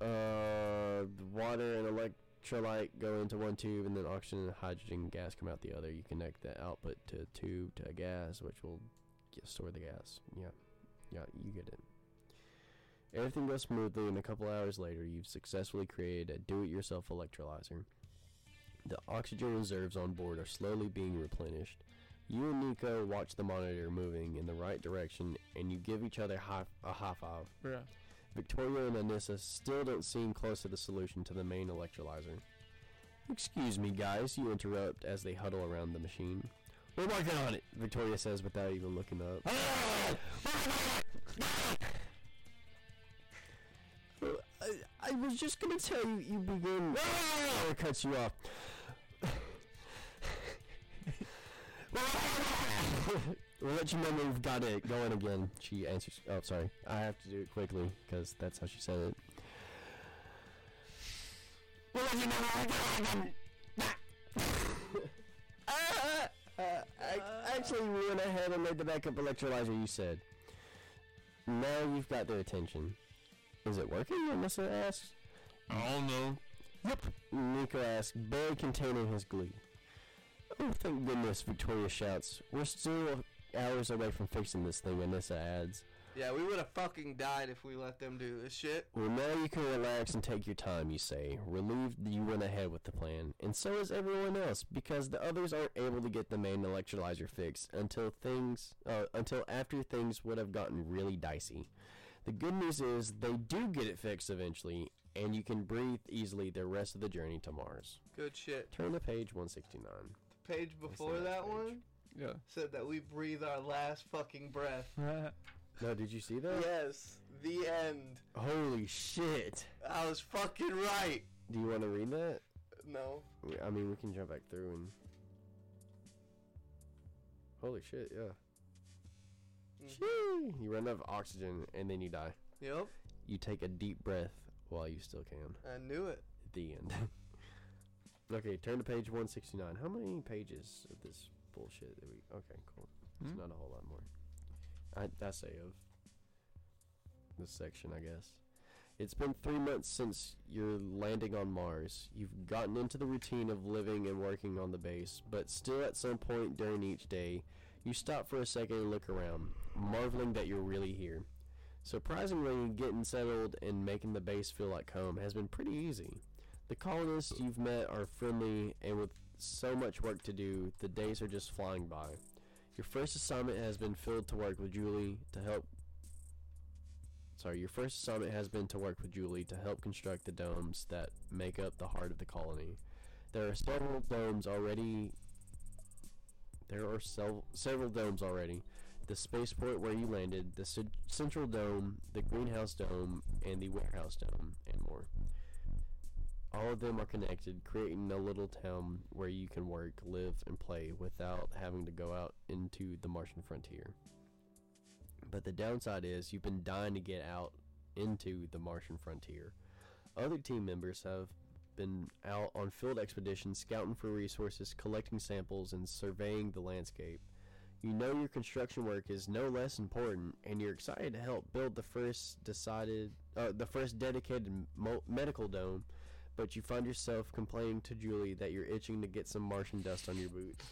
Uh, water and electrolyte go into one tube, and then oxygen and hydrogen gas come out the other. You connect the output to a tube to a gas, which will get, store the gas. Yeah, yeah, you get it. Everything goes smoothly, and a couple hours later, you've successfully created a do-it-yourself electrolyzer. The oxygen reserves on board are slowly being replenished. You and Nico watch the monitor moving in the right direction, and you give each other high, a high five. Bruh. Victoria and Anissa still don't seem close to the solution to the main electrolyzer. Excuse me, guys, you interrupt as they huddle around the machine. We're working on it, Victoria says without even looking up. I, I was just gonna tell you, you begin. Or cuts you off. we'll let you know when we've got it going again. She answers. Oh, sorry. I have to do it quickly because that's how she said it. We'll let you know when we've got it again. Ah, uh, I, actually, we went ahead and made the backup electrolyzer you said. Now you've got their attention. Is it working? Anissa asks. Oh no. Yep. Nico asks, barely containing his glee. Oh, thank goodness, Victoria shouts. We're still hours away from fixing this thing, Anissa adds. Yeah, we would have fucking died if we let them do this shit. Well, now you can relax and take your time, you say, relieved that you went ahead with the plan. And so is everyone else, because the others aren't able to get the main electrolyzer fixed until things, uh, until after things would have gotten really dicey. The good news is they do get it fixed eventually, and you can breathe easily the rest of the journey to Mars. Good shit. Turn to page 169. The page before that that page. one Yeah. said that we breathe our last fucking breath. No, did you see that? Yes, the end. Holy shit! I was fucking right. Do you want to read that? No. I mean, we can jump back through and. Holy shit! Yeah. Mhm. You run out of oxygen and then you die. Yep, You take a deep breath while you still can. I knew it. The end. okay, turn to page 169. How many pages of this bullshit that we? Okay, cool. It's Hmm? not a whole lot more. I I say of this section, I guess. It's been three months since your landing on Mars. You've gotten into the routine of living and working on the base, but still, at some point during each day, you stop for a second and look around, marveling that you're really here. Surprisingly, getting settled and making the base feel like home has been pretty easy. The colonists you've met are friendly, and with so much work to do, the days are just flying by. Your first assignment has been filled to work with Julie to help. Sorry, your first assignment has been to work with Julie to help construct the domes that make up the heart of the colony. There are several domes already. There are sev- several domes already. The spaceport where you landed, the c- central dome, the greenhouse dome, and the warehouse dome, and more. All of them are connected, creating a little town where you can work, live, and play without having to go out into the Martian frontier. But the downside is you've been dying to get out into the Martian frontier. Other team members have been out on field expeditions scouting for resources, collecting samples, and surveying the landscape. You know your construction work is no less important, and you're excited to help build the first decided, uh, the first dedicated mo- medical dome. But you find yourself complaining to Julie that you're itching to get some Martian dust on your boots.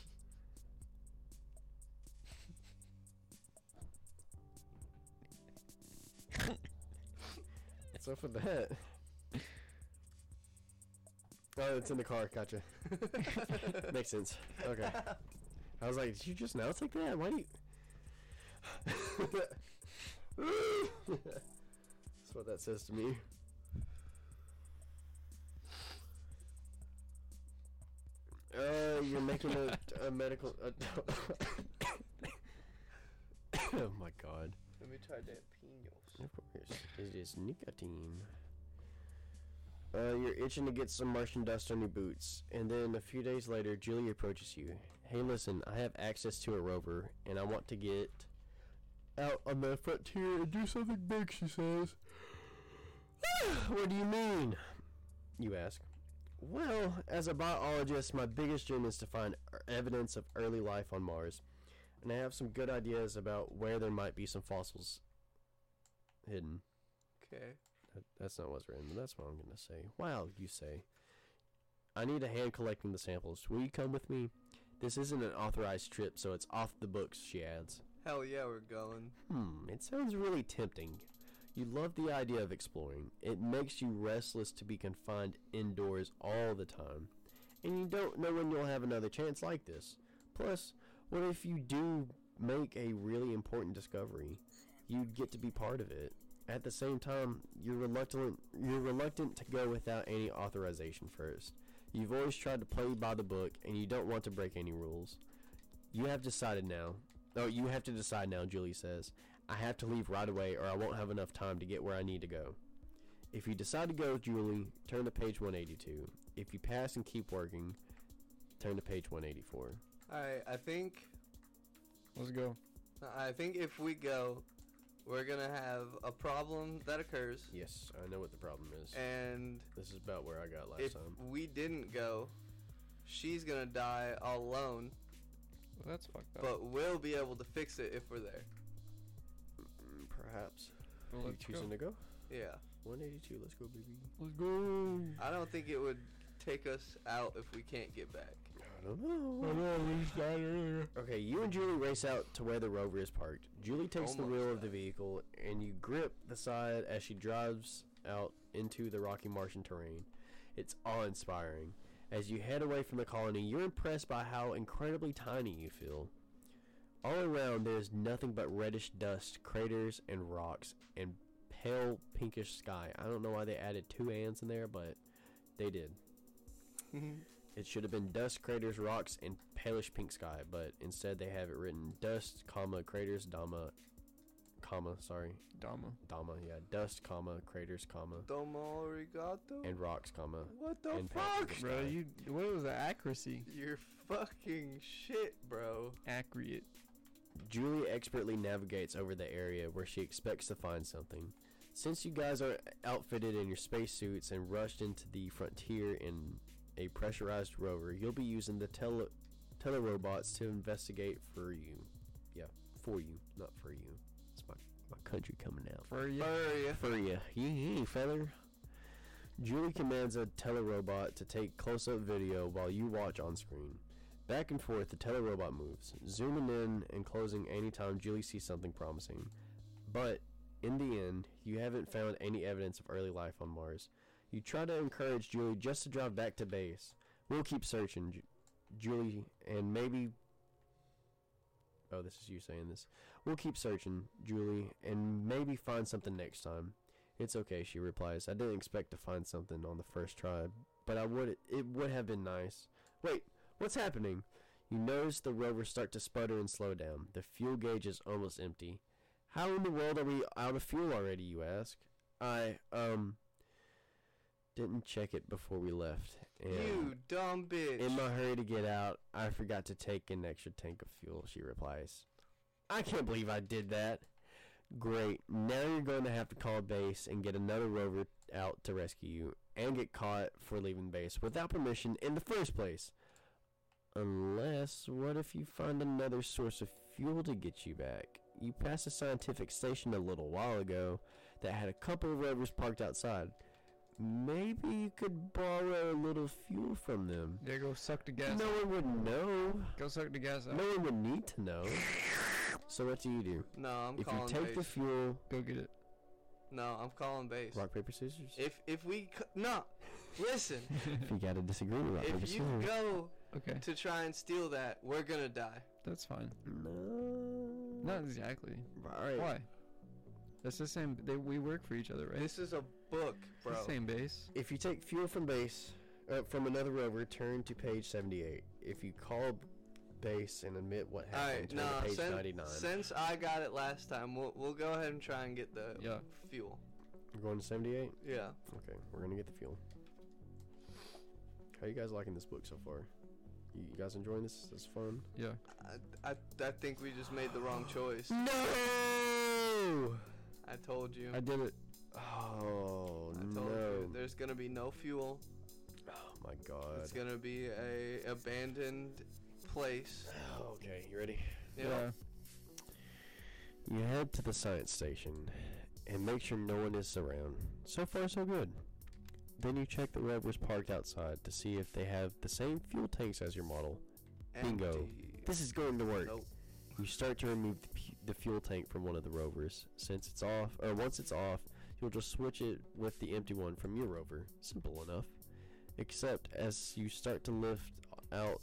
What's up with that? Oh, it's in the car. Gotcha. Makes sense. Okay. I was like, did you just now take that? Why do you? That's what that says to me. Uh, you're making a, a medical. A oh my god. Let me try that pinos. Of course, it is nicotine. Uh, you're itching to get some Martian dust on your boots, and then a few days later, Julie approaches you. Hey, listen, I have access to a rover, and I want to get out on the frontier and do something big, she says. what do you mean? You ask. Well, as a biologist, my biggest dream is to find er- evidence of early life on Mars, and I have some good ideas about where there might be some fossils hidden. Okay. That, that's not what's written, but that's what I'm gonna say. Wow, you say. I need a hand collecting the samples. Will you come with me? This isn't an authorized trip, so it's off the books, she adds. Hell yeah, we're going. Hmm, it sounds really tempting. You love the idea of exploring. It makes you restless to be confined indoors all the time. And you don't know when you'll have another chance like this. Plus, what if you do make a really important discovery? You'd get to be part of it. At the same time, you're reluctant you're reluctant to go without any authorization first. You've always tried to play by the book and you don't want to break any rules. You have decided now. Oh, you have to decide now, Julie says. I have to leave right away or I won't have enough time to get where I need to go. If you decide to go, Julie, turn to page 182. If you pass and keep working, turn to page 184. Alright, I think Let's go. I think if we go, we're gonna have a problem that occurs, Yes, I know what the problem is. and This is about where I got last if time. we didn't go, she's gonna die all alone. Well, that's fucked up. But we'll be able to fix it if we're there. Perhaps. Well, you choosing go. to go? Yeah. 182, let's go, baby. Let's go. I don't think it would take us out if we can't get back. I don't know. know, we just died earlier. Okay, you and Julie race out to where the rover is parked. Julie takes the Almost wheel of the vehicle, and you grip the side as she drives out into the rocky Martian terrain. It's awe-inspiring. As you head away from the colony, you're impressed by how incredibly tiny you feel. All around, there's nothing but reddish dust, craters, and rocks, and pale pinkish sky. I don't know why they added two ands in there, but they did. Mm-hmm. It should have been dust, craters, rocks, and palish pink sky, but instead they have it written dust, comma, craters, dama, comma, sorry, Dama. dama, yeah, dust, comma, craters, comma, Domo arigato. and rocks, comma. what the and fuck? Bro, you. What was the accuracy? You're fucking shit, bro. Accurate. Julie expertly navigates over the area where she expects to find something. Since you guys are outfitted in your spacesuits and rushed into the frontier in a pressurized rover, you'll be using the tele telerobots to investigate for you. Yeah, for you, not for you. It's my my country coming out. For you. Furry. For you, yee feather. Julie commands a telerobot to take close-up video while you watch on screen. Back and forth, the telerobot moves, zooming in and closing anytime Julie sees something promising. But in the end, you haven't found any evidence of early life on Mars. You try to encourage Julie just to drive back to base. We'll keep searching, Ju- Julie, and maybe. Oh, this is you saying this. We'll keep searching, Julie, and maybe find something next time. It's okay, she replies. I didn't expect to find something on the first try, but I would it would have been nice. Wait, what's happening? You notice the rover start to sputter and slow down. The fuel gauge is almost empty. How in the world are we out of fuel already, you ask? I um didn't check it before we left. You dumb bitch. in my hurry to get out, I forgot to take an extra tank of fuel, she replies. I can't believe I did that. Great. Now you're going to have to call base and get another rover out to rescue you and get caught for leaving base without permission in the first place. Unless, what if you find another source of fuel to get you back? You passed a scientific station a little while ago that had a couple of rovers parked outside. Maybe you could borrow a little fuel from them. Yeah, go suck the gas. No one would know. Go suck the gas out. No one would need to know. So what do you do? no, I'm if you take base. the fuel, Go get it. no, I'm calling base. rock paper scissors. If if we c- no, listen. If you got to disagree, with rock paper if you scissors. go Okay, to try and steal that, we're gonna die. that's fine. No. Not exactly. All right. Why? That's the same. They, we work for each other, right? This is a book, It's bro. the same base. If you take fuel from base, uh, from another rover, turn to page 78. If you call base and admit what All happened, right, turn nah. to page Since, 99. since I got it last time, we'll we'll go ahead and try and get the Yeah. fuel. We're going to 78? Yeah. Okay, we're going to get the fuel. How you guys liking this book so far? You, you guys enjoying this? This fun? Yeah. I, I I think we just made the wrong choice. No! I told you. I did it. Oh, I no. you. There's gonna be no fuel. Oh, my God. It's gonna be a abandoned place. Oh, okay, you ready? Yeah. You head to the science station and make sure no one is around. So far, so good. Then you check the rovers parked outside to see if they have the same fuel tanks as your model. Bingo. Empty. This is going to work. Nope. You start to remove the, pu- the fuel tank from one of the rovers. Since it's off, or once it's off, you'll just switch it with the empty one from your rover. Simple enough. Except as you start to lift out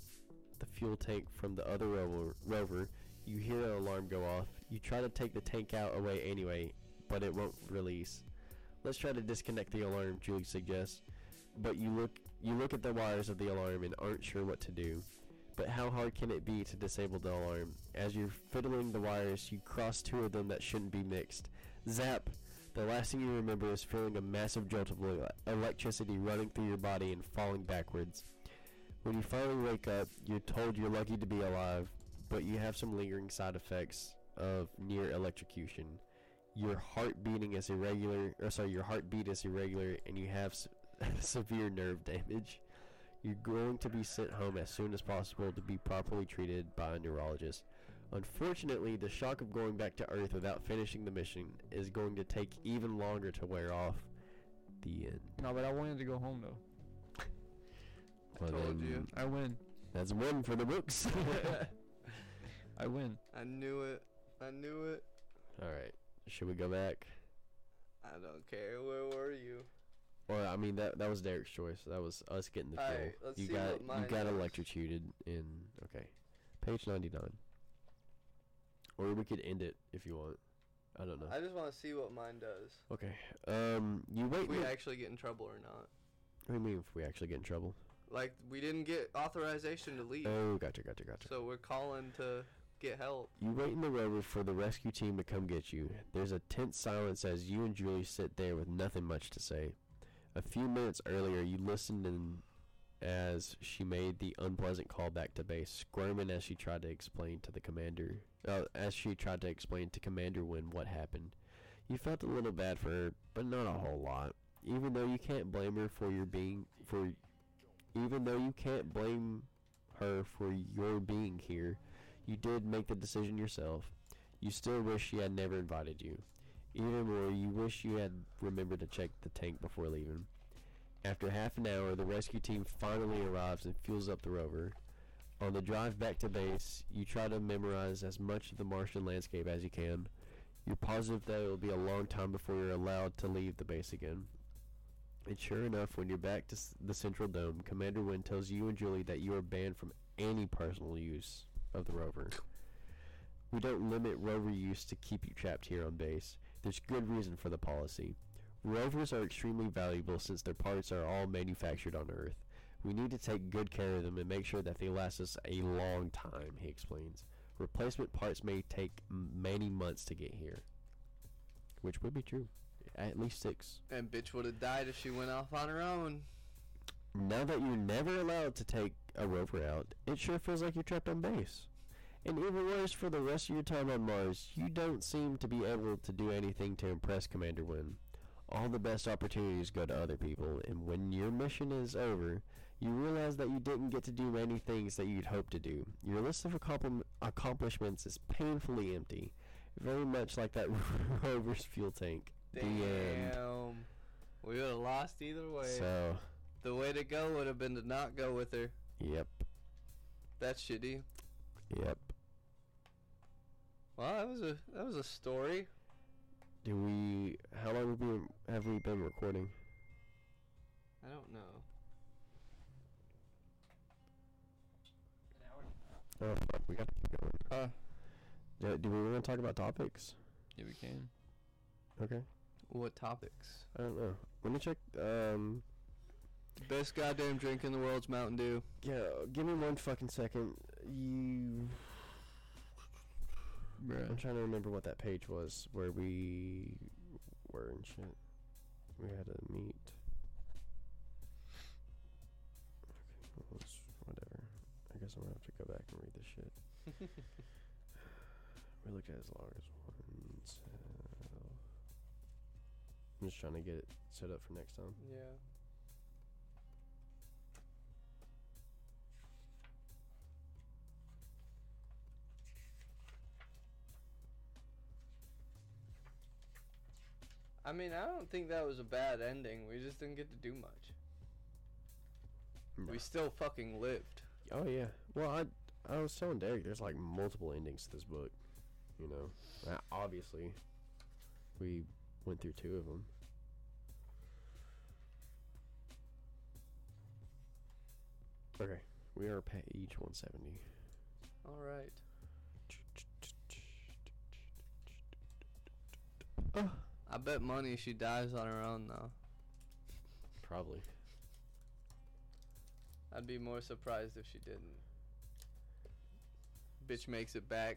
the fuel tank from the other rover, rover you hear an alarm go off. You try to take the tank out away anyway, but it won't release. Let's try to disconnect the alarm, Julie suggests. But you look you look at the wires of the alarm and aren't sure what to do. But how hard can it be to disable the alarm? As you're fiddling the wires, you cross two of them that shouldn't be mixed. Zap! The last thing you remember is feeling a massive jolt of electricity running through your body and falling backwards. When you finally wake up, you're told you're lucky to be alive, but you have some lingering side effects of near electrocution. Your heart beating is irregular, or sorry, your heartbeat is irregular, and you have s- severe nerve damage. You're going to be sent home as soon as possible to be properly treated by a neurologist. Unfortunately, the shock of going back to Earth without finishing the mission is going to take even longer to wear off. The end. No, but I wanted to go home though. I told you. I win. That's one for the books. I win. I knew it. I knew it. All right. Should we go back? I don't care. Where were you? Or I mean that that was Derek's choice. That was us getting the kill. Let's you see got what you mine got does. electrocuted in okay. Page 99. Or we could end it if you want. I don't know. I just want to see what mine does. okay. Um you wait If we actually get in trouble or not. What do you mean if we actually get in trouble? Like we didn't get authorization to leave, Oh, gotcha, gotcha, gotcha. so we're calling to get help. You wait in the rover for the rescue team to come get you. There's a tense silence as you and Julie sit there with nothing much to say. A few minutes earlier, you listened in as she made the unpleasant call back to base, squirming as she tried to explain to the commander, uh, as she tried to explain to Commander Wynn what happened. You felt a little bad for her, but not a whole lot. Even though you can't blame her for your being for, even though you can't blame her for your being here, you did make the decision yourself. You still wish she had never invited you. Even more, you wish you had remembered to check the tank before leaving. After half an hour, the rescue team finally arrives and fuels up the rover. On the drive back to base, you try to memorize as much of the Martian landscape as you can. You're positive that it will be a long time before you're allowed to leave the base again. And sure enough, when you're back to the Central Dome, Commander Wynn tells you and Julie that you are banned from any personal use of the rover. We don't limit rover use to keep you trapped here on base. There's good reason for the policy. Rovers are extremely valuable since their parts are all manufactured on Earth. We need to take good care of them and make sure that they last us a long time, he explains. Replacement parts may take many months to get here. Which would be true. At least six. And bitch would have died if she went off on her own. Now that you're never allowed to take a rover out, it sure feels like you're trapped on base. And even worse, for the rest of your time on Mars, you don't seem to be able to do anything to impress Commander Wynn. All the best opportunities go to other people, and when your mission is over, you realize that you didn't get to do many things that you'd hoped to do. Your list of accompli- accomplishments is painfully empty, very much like that rover's fuel tank. Damn. We would have lost either way. So, the way to go would have been to not go with her. Yep, That's shitty. yep. Well, that was a that was a story. Do we? How long have we been, have we been recording? I don't know. An hour. Oh fuck, we got to keep going. Uh, Do, do we want to talk about topics? yeah, we can. Okay. What topics? I don't know. Let me check. Um. Best goddamn drink in the world's Mountain Dew. Yeah. Give me one fucking second. You. I'm trying to remember what that page was where we were and shit. We had to meet. Okay, well, it's whatever. I guess I'm gonna have to go back and read this shit. we looked at as long as one cell. I'm just trying to get it set up for next time. Yeah. I mean, I don't think that was a bad ending. We just didn't get to do much. We still fucking lived. Oh yeah. Well, I I was telling Derek there's like multiple endings to this book. You know, obviously, we went through two of them. Okay, we are page 170. All right. I bet money she dies on her own though. Probably. I'd be more surprised if she didn't. Bitch makes it back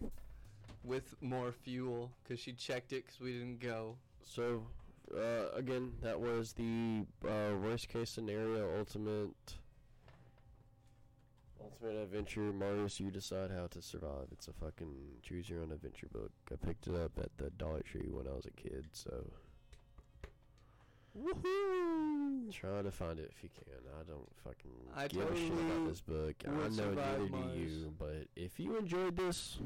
with more fuel because she checked it because we didn't go. So, uh, again, that was the uh, worst case scenario, ultimate, ultimate adventure. Mars, you decide how to survive. It's a fucking choose your own adventure book. I picked it up at the Dollar Tree when I was a kid, so Woohoo! try to find it if you can. I don't fucking I give a shit about this book. I know neither do you, but if you enjoyed this,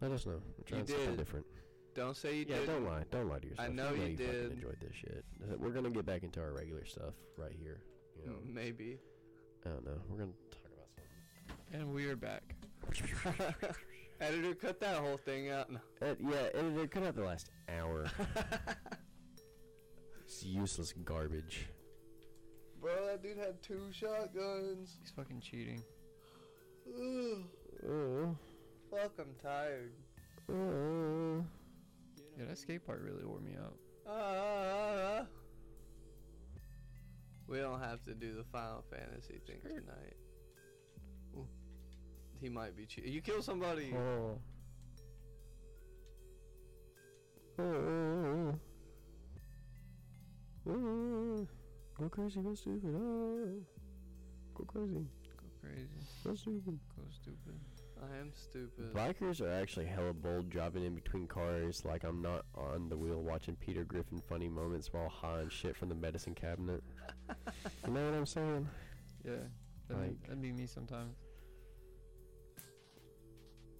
let us know. I'm trying something did. different. Don't say you Yeah, did. Yeah, don't lie. Don't lie to yourself. I know you fucking did. enjoyed this shit. We're gonna get back into our regular stuff right here. You know, Maybe. I don't know. We're gonna talk about something. And we are back. Editor, cut that whole thing out. No. Uh, yeah, editor, cut out the last hour. it's useless garbage. Bro, that dude had two shotguns. He's fucking cheating. Ugh. Oh, Fuck, I'm tired. oh. Yeah, that skate part really wore me out. Ah. ah, ah, ah. We don't have to do the Final Fantasy thing tonight. Ooh. He might be cheating. You kill somebody. Oh. Oh oh, oh. oh, oh, oh. Oh. Go crazy, go stupid. Oh. Go crazy, Go crazy. go stupid. Go stupid. I am stupid. Bikers are actually hella bold driving in between cars like I'm not on the wheel watching Peter Griffin funny moments while high on shit from the medicine cabinet. you know what I'm saying? Yeah. That'd, Like- be, that'd be me sometimes.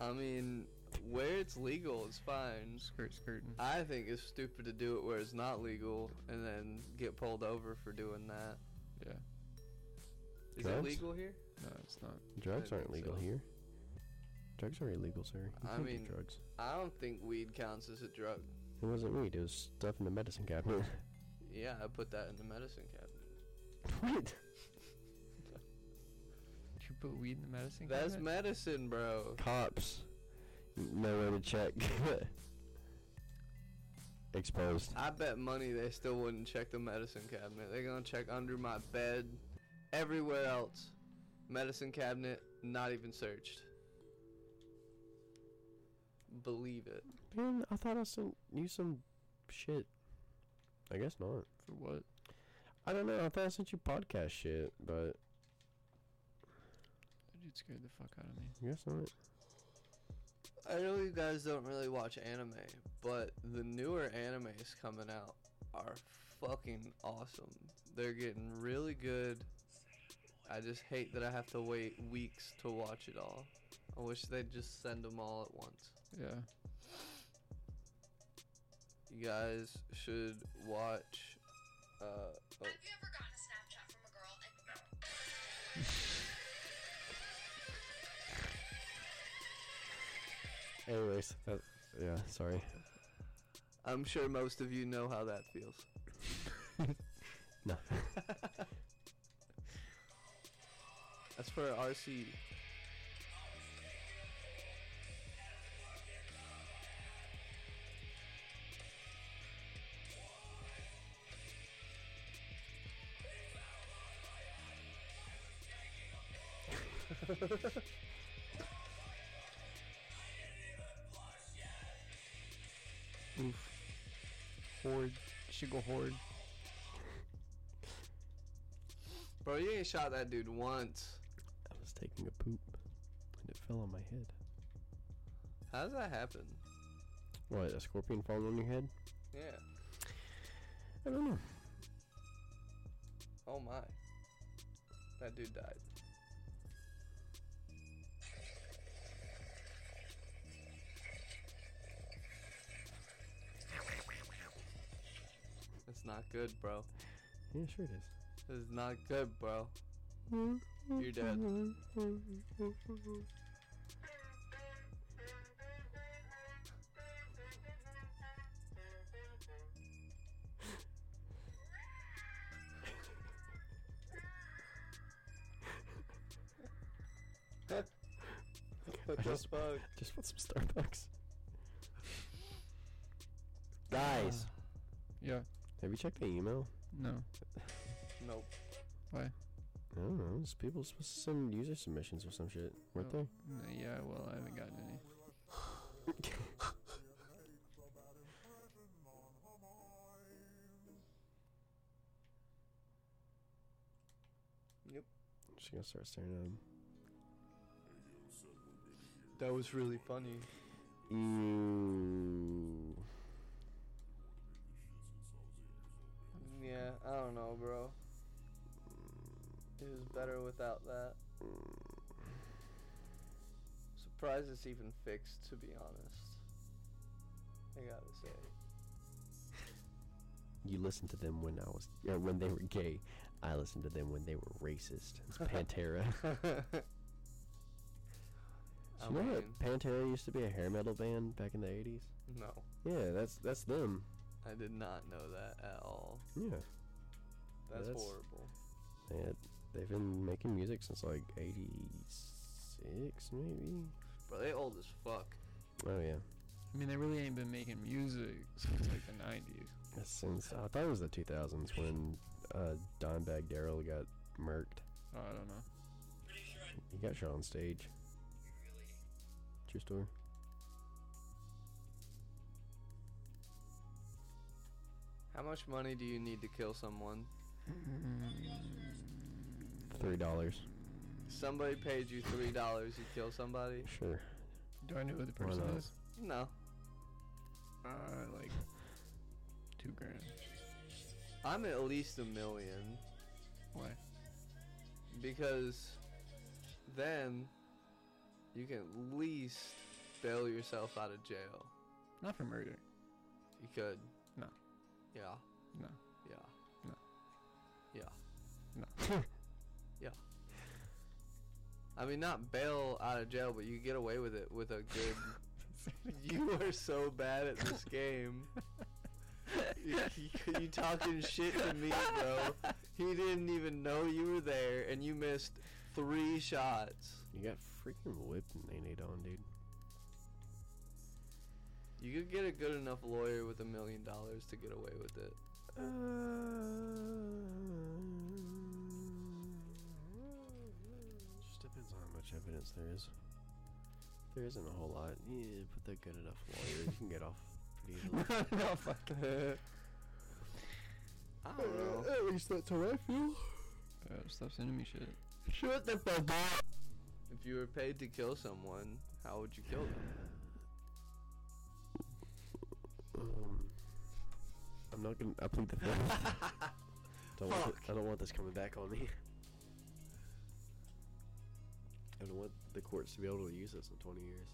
I mean, where it's legal, it's fine. Skirt skirting. I think it's stupid to do it where it's not legal and then get pulled over for doing that. Yeah. Is Drugs? it legal here? No, it's not. Drugs aren't legal so. here. Drugs are illegal, sir. You I can't do mean- drugs. I don't think weed counts as a drug. It wasn't weed. It was stuff in the medicine cabinet. Yeah, I put that in the medicine cabinet. what? Did you put weed in the medicine cabinet That's cabinet? medicine, bro. Cops. Nowhere to check. Exposed. I bet money they still wouldn't check the medicine cabinet. They're gonna check under my bed, everywhere else. Medicine cabinet, not even searched. Believe it. Man, I thought I sent you some shit. I guess not. For what? I don't know. I thought I sent you podcast shit, but That dude scared the fuck out of me. I guess not. I know you guys don't really watch anime, but the newer animes coming out are fucking awesome. They're getting really good. I just hate that I have to wait weeks to watch it all. I wish they'd just send them all at once. Yeah. You guys should watch. Uh, oh, Have you ever gotten a Snapchat from a girl and Anyways, that, yeah, sorry. I'm sure most of you know how that feels. No. That's for RC. Oof. Horde. Should go horde. Bro, you ain't shot that dude once. I was taking a poop and it fell on my head. How does that happen? What, a scorpion falling on your head? Yeah. I don't know. Oh my. That dude died. It's not good, bro. Yeah, sure it is. This is not good, bro. You're dead. What the Just- fuck? Just want some Starbucks. Guys, Yeah. Have you checked the email? No. Nope. Why? I don't know. It's people supposed to send user submissions or some shit, weren't Oh. they? No, yeah, well, I haven't gotten any. Yep. Just gonna start staring at them. That was really funny. Ew. I don't know, bro. It was better without that. Surprised it's even fixed, to be honest. I gotta say. You listened to them when I was, or when they were gay. I listened to them when they were racist. It's Pantera. I you know that Pantera used to be a hair metal band back in the '80s? no, Yeah, that's that's them. I did not know that at all. Yeah, That's, That's- horrible. they had, they've been making music since like '86, maybe. Bro, they old as fuck. Oh yeah, I mean, they really ain't been making music since like the 90s. Since I thought it was the 2000s when uh, Dimebag Darrell got murked. Oh, I don't know. He got shot on stage. True story. How much money do you need to kill someone? Three dollars. Somebody paid you three dollars, you kill somebody? Sure. Do I know who the Why person not? is? No. Uh, like two grand. I'm at least a million Why? because then you can at least bail yourself out of jail. Not for murder. You could. No. Yeah. Yeah. Yeah. I mean, not bail out of jail, but you get away with it with a good. you are so bad at this game. you, you, you talking shit to me, bro. He didn't even know you were there, and you missed three shots. You got freaking whipped and ain't on, dude. You could get a good enough lawyer with a million dollars to get away with it. Just on how much evidence there is. There isn't a whole lot. Yeah, they're good enough lawyer, you can get off pretty easily. no, fuck that. I don't know. At least that's how I feel. Uh, stop sending me shit. Shut the fuck up. If you were paid to kill someone, how would you kill them? Um, I'm not gonna. I plead the fifth. don't want th- I don't want this coming back on me. I don't want the courts to be able to use this in 20 years.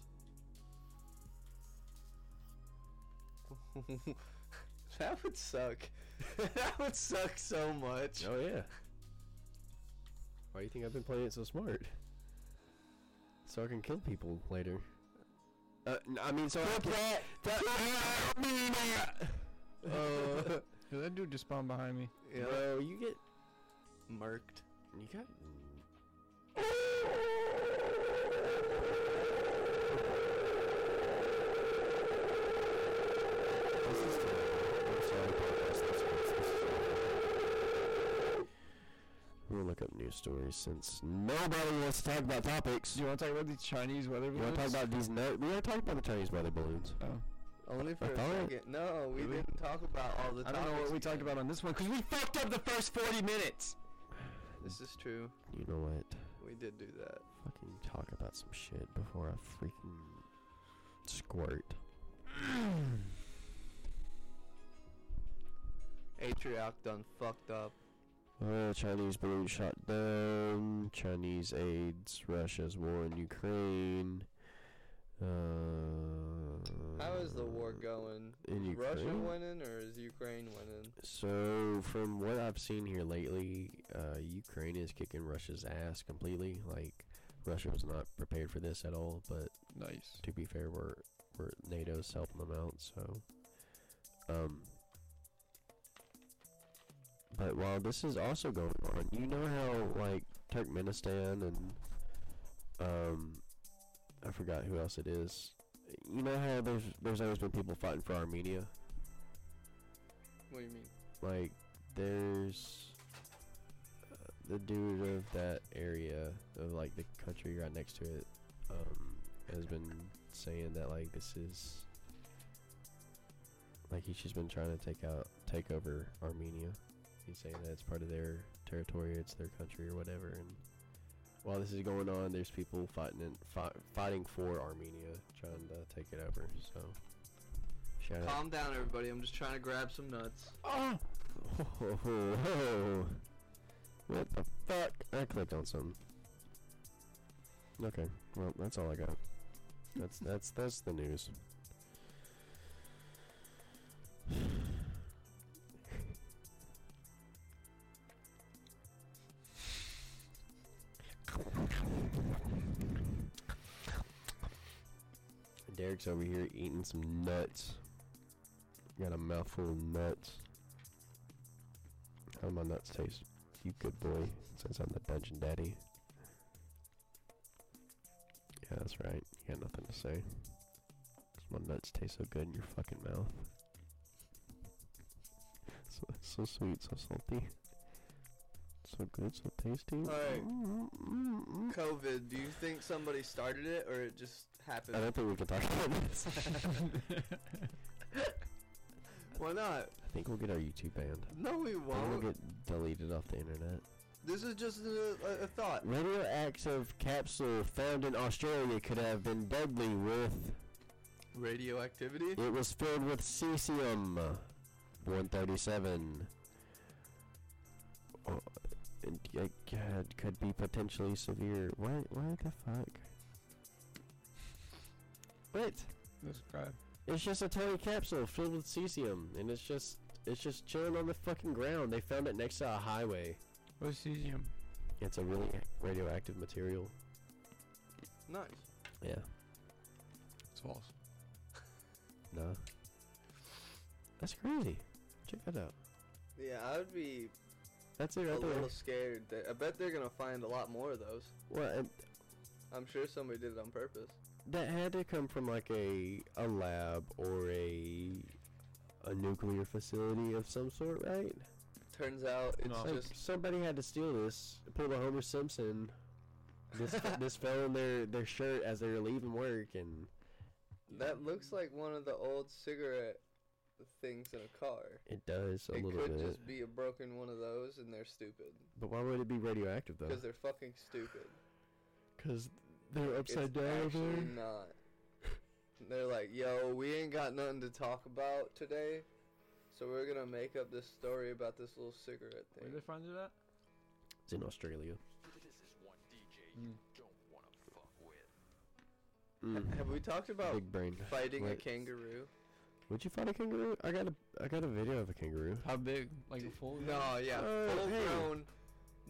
that would suck. that would suck so much. Oh yeah. Why do you think I've been playing it so smart? So I can kill people later. Uh, n- I mean, so I can. Uh, Yo, that dude just spawned behind me. Yeah. bro, you get Murked. you got. We'll look up news stories since nobody wants to talk about topics. Do you want to talk about these Chinese weather balloons? You want to talk about these? No, we are talking about the Chinese weather balloons. Oh. Only for a thought- second. No, we Really? didn't talk about all the I don't know what topics we talked again. about on this one because we fucked up the first 40 minutes. This is true. You know what? We did do that. Fucking talk about some shit before I freaking squirt. Atrioc done fucked up. Uh, Chinese balloon shot down. Chinese aids. Russia's war in Ukraine. Uh, How is the war going? in Is Russia winning or is Ukraine winning? So, from what I've seen here lately, uh, Ukraine is kicking Russia's ass completely. Like, Russia was not prepared for this at all. But Nice. to be fair, we're we're NATO's helping them out. So, um, but while this is also going on, you know how like Turkmenistan and um, I forgot who else it is. You know how there's there's always been people fighting for Armenia. What do you mean? Like, there's uh, the dude of that area of like the country right next to it um, has been saying that like this is like he's just been trying to take out take over Armenia. He's saying that it's part of their territory, it's their country or whatever. And while this is going on, there's people fighting in, fi- fighting for Armenia, trying to take it over. So shout out. Calm down, everybody. I'm just trying to grab some nuts. Oh! Whoa, whoa. What the fuck? I clicked on something. Okay, well, that's all I got. That's that's that's the news. Derek's over here eating some nuts. Got a mouthful of nuts. How do my nuts taste? You good boy, since I'm the dungeon daddy. Yeah, that's right. You got nothing to say. 'Cause my nuts taste so good in your fucking mouth. So, so sweet, so salty. So good, so tasty. Alright. Mm, mm, mm. COVID. Do you think somebody started it or it just I don't think we can talk about this. Why not? I think we'll get our YouTube banned. No, we think we'll get deleted off the internet. This is just a, a, thought. Radioactive capsule found in Australia could have been deadly with. Radioactivity. It was filled with cesium 137. Oh, and it could, could be potentially severe. What? What the fuck? What? Describe. It's just a tiny capsule filled with cesium, and it's just it's just chilling on the fucking ground. They found it next to a highway. What's cesium? It's a really radioactive material. Nice. Yeah. It's false. No. That's crazy. Check that out. Yeah, I would be That's it a there. little scared. I bet they're gonna find a lot more of those. Well, I'm sure somebody did it on purpose. That had to come from like a a lab or a a nuclear facility of some sort, right? Turns out it's No. Like, just somebody had to steal this, pull the Homer Simpson. This this fell in their their shirt as they were leaving work, and that looks like one of the old cigarette things in a car. it does a it little could just be a broken one of those, and they're stupid But why would it be radioactive though? because they're fucking stupid. Because they're upside it's down over actually there. not. They're like, yo, we ain't got nothing to talk about today, so we're gonna make up this story about this little cigarette thing. Where thing. they find it at? It's in Australia. Mm. Have we talked about Big brain. fighting a Wait. kangaroo? Would you fight a kangaroo? I got a I got a video of a kangaroo. How big? Like a full? No, yeah, Uh, full hey. grown,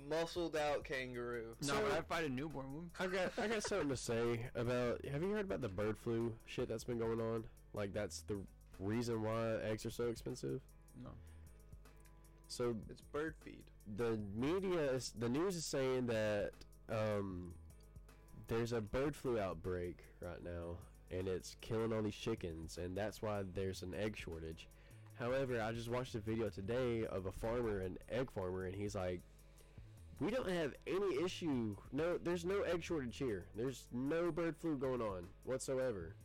muscled out kangaroo. No, So- but I fight a newborn one. I got I got something to say about. Have you heard about the bird flu shit that's been going on? Like that's the reason why eggs are so expensive. No. So It's bird feed. the media is the news is saying that um there's a bird flu outbreak right now and it's killing all these chickens and that's why there's an egg shortage. However, I just watched a video today of a farmer, an egg farmer, and he's like, "We don't have any issue. No, there's no egg shortage here. There's no bird flu going on whatsoever.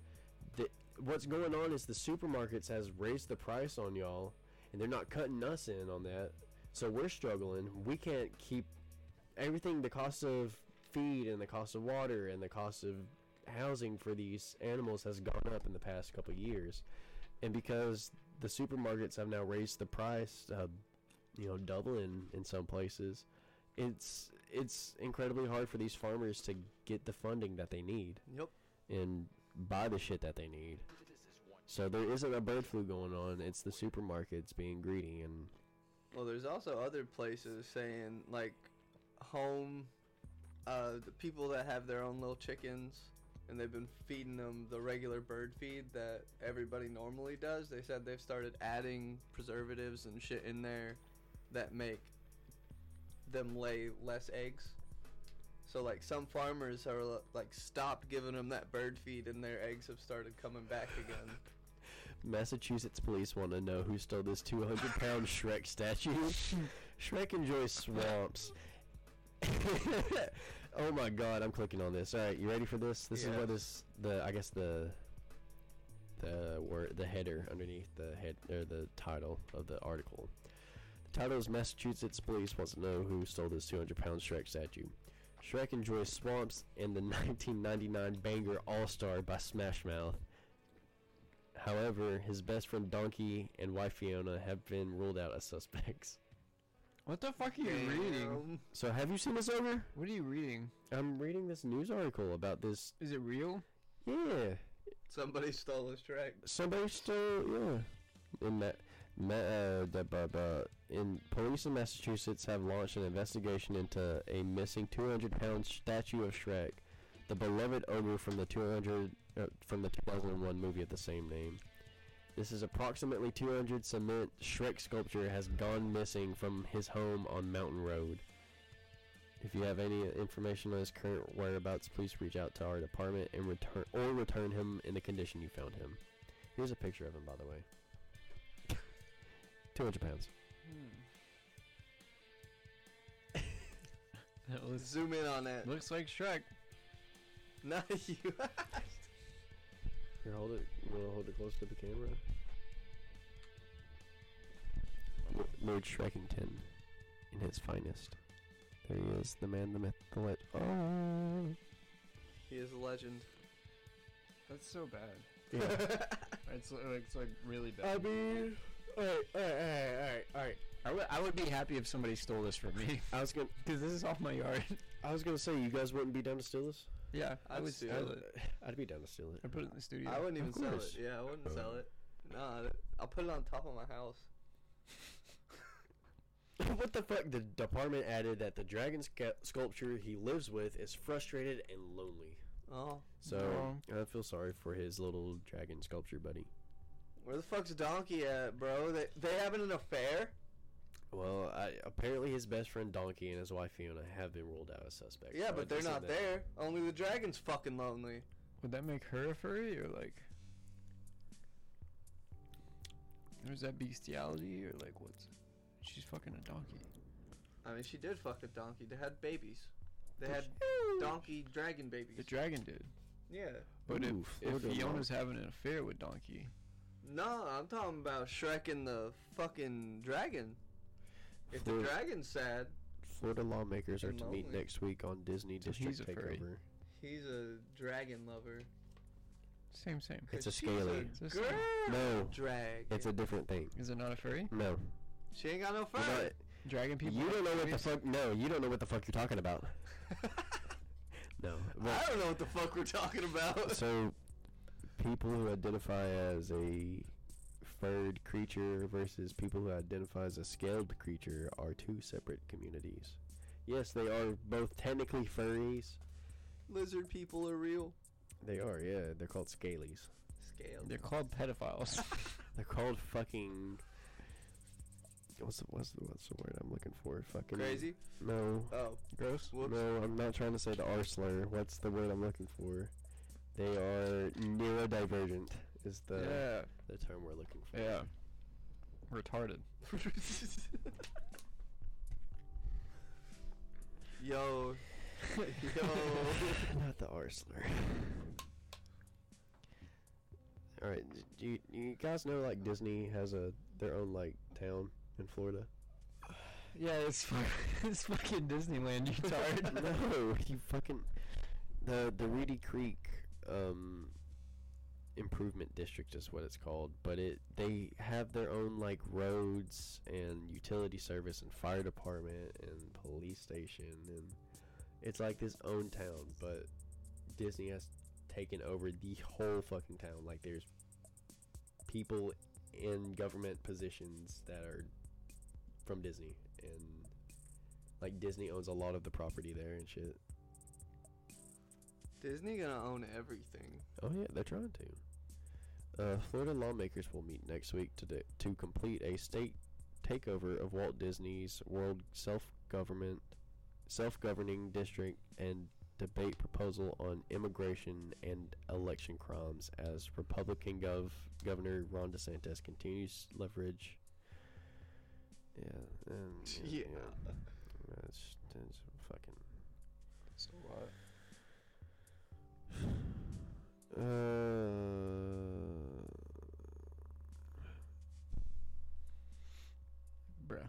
The, what's going on is the supermarkets has raised the price on y'all, and they're not cutting us in on that. So we're struggling. We can't keep everything. The cost of feed and the cost of water and the cost of housing for these animals has gone up in the past couple years, and because the supermarkets have now raised the price, uh, you know, doubling in some places, it's it's incredibly hard for these farmers to get the funding that they need Yep. and buy the shit that they need. So there isn't a bird flu going on. It's the supermarkets being greedy and Well, there's also other places saying like home, uh, the people that have their own little chickens, and they've been feeding them the regular bird feed that everybody normally does. They said they've started adding preservatives and shit in there that make them lay less eggs. So like some farmers are like stopped giving them that bird feed, and their eggs have started coming back again. Massachusetts police want to know who stole this 200 pound Shrek statue. Shrek enjoys swamps. oh my god, I'm clicking on this. All right, you ready for this? This is what is the I guess the the word the header underneath the head or the title of the article. The Massachusetts police wants to know who stole this 200 pound Shrek statue. Shrek enjoys swamps and the 1999 banger All Star by Smash Mouth. However, his best friend Donkey and wife Fiona have been ruled out as suspects. What the fuck are you reading? So, have you seen this over? What are you reading? I'm reading this news article about this. Is it real? Yeah, Somebody stole his track. somebody stole. Yeah, in that. Ma- uh, in police in Massachusetts have launched an investigation into a missing 200 pound statue of Shrek, the beloved ogre from the 200 uh, from the 2001 movie of the same name. This is approximately 200 cement Shrek sculpture has gone missing from his home on Mountain Road. If you have any information on his current whereabouts, please reach out to our department and return or return him in the condition you found him. Here's a picture of him, by the way. 200 pounds. Hmm. That looks, Zoom in on that. looks like Shrek. Not you. Here, hold it. You want to hold it close to the camera? L- Lord Shrekington, in his finest. There he is, the man, the myth, the lit. Oh. he is a legend. That's so bad. Yeah. It's, li- it's like really bad. I mean, alright, alright, alright, alright, alright. I would, I would be happy if somebody stole this from me. I was gonna, Because this is off my yard. I was gonna say, you guys wouldn't be down to steal this. yeah, I I'd would steal steal it. it. I'd be down to steal it. I it. put it in the studio. I wouldn't even sell it. Yeah, I wouldn't sell it. Nah, I'll put it on top of my house. what the fuck? The department added that the dragon sca- sculpture he lives with is frustrated and lonely. Oh, So I feel sorry for his little dragon sculpture buddy. Where the fuck's Donkey at, bro? They they having an affair? Well, I, apparently his best friend Donkey and his wife Fiona have been ruled out as suspects. Yeah, but they're not that. there. Only the dragon's fucking lonely. Would that make her a furry or like? Or is that bestiality or like what's? She's fucking a donkey. I mean, she did fuck a donkey. They had babies. They had donkey dragon babies. The dragon did. yeah. But Ooh, if, if Fiona's having an affair with Donkey, No, I'm talking about Shrek and the fucking dragon. If the Flor- dragon's sad, Florida lawmakers are And to meet next week on Disney District he's a furry. Takeover. he's a dragon lover. same same. It's 'Cause a scaly. It's a girl scaly. No, drag. it's a different thing. Is it not a furry? No, She ain't got no You're fur. not- Dragon people. you don't know what the fuck. No, you don't know what the fuck you're talking about. No, I don't know what the fuck we're talking about. so people who identify as a furred creature versus people who identify as a scaled creature are two separate communities. Yes, they are both technically furries. Lizard people are real. They are, yeah. They're called scalies. Scale. They're called pedophiles. They're called fucking. What's the, what's the what's the word I'm looking for? Fucking Crazy. No, Oh, Gross. whoops. no, I'm not trying to say the R slur. What's the word I'm looking for? They are neurodivergent. Is the yeah. the term we're looking for? Yeah. Retarded. Yo. Yo. Not the R slur. All right, do you, you guys know like Disney has a their own like town in Florida? Yeah, it's fu- it's fucking Disneyland, you tired? no, you fucking the the Reedy Creek um improvement district is what it's called, but it they have their own like roads and utility service and fire department and police station and it's like this own town, but Disney has taken over the whole fucking town. Like there's people in government positions that are from Disney and like Disney owns a lot of the property there and shit. Disney gonna own everything. Oh yeah, they're trying to. Uh, Florida lawmakers will meet next week to de- to complete a state takeover of Walt Disney's World Self-Government Self-Governing District and debate proposal on immigration and election crimes as Republican Gov Governor Ron DeSantis continues leverage. Yeah, and Yeah. yeah. That's, that's fucking. so what? Uh, Bruh.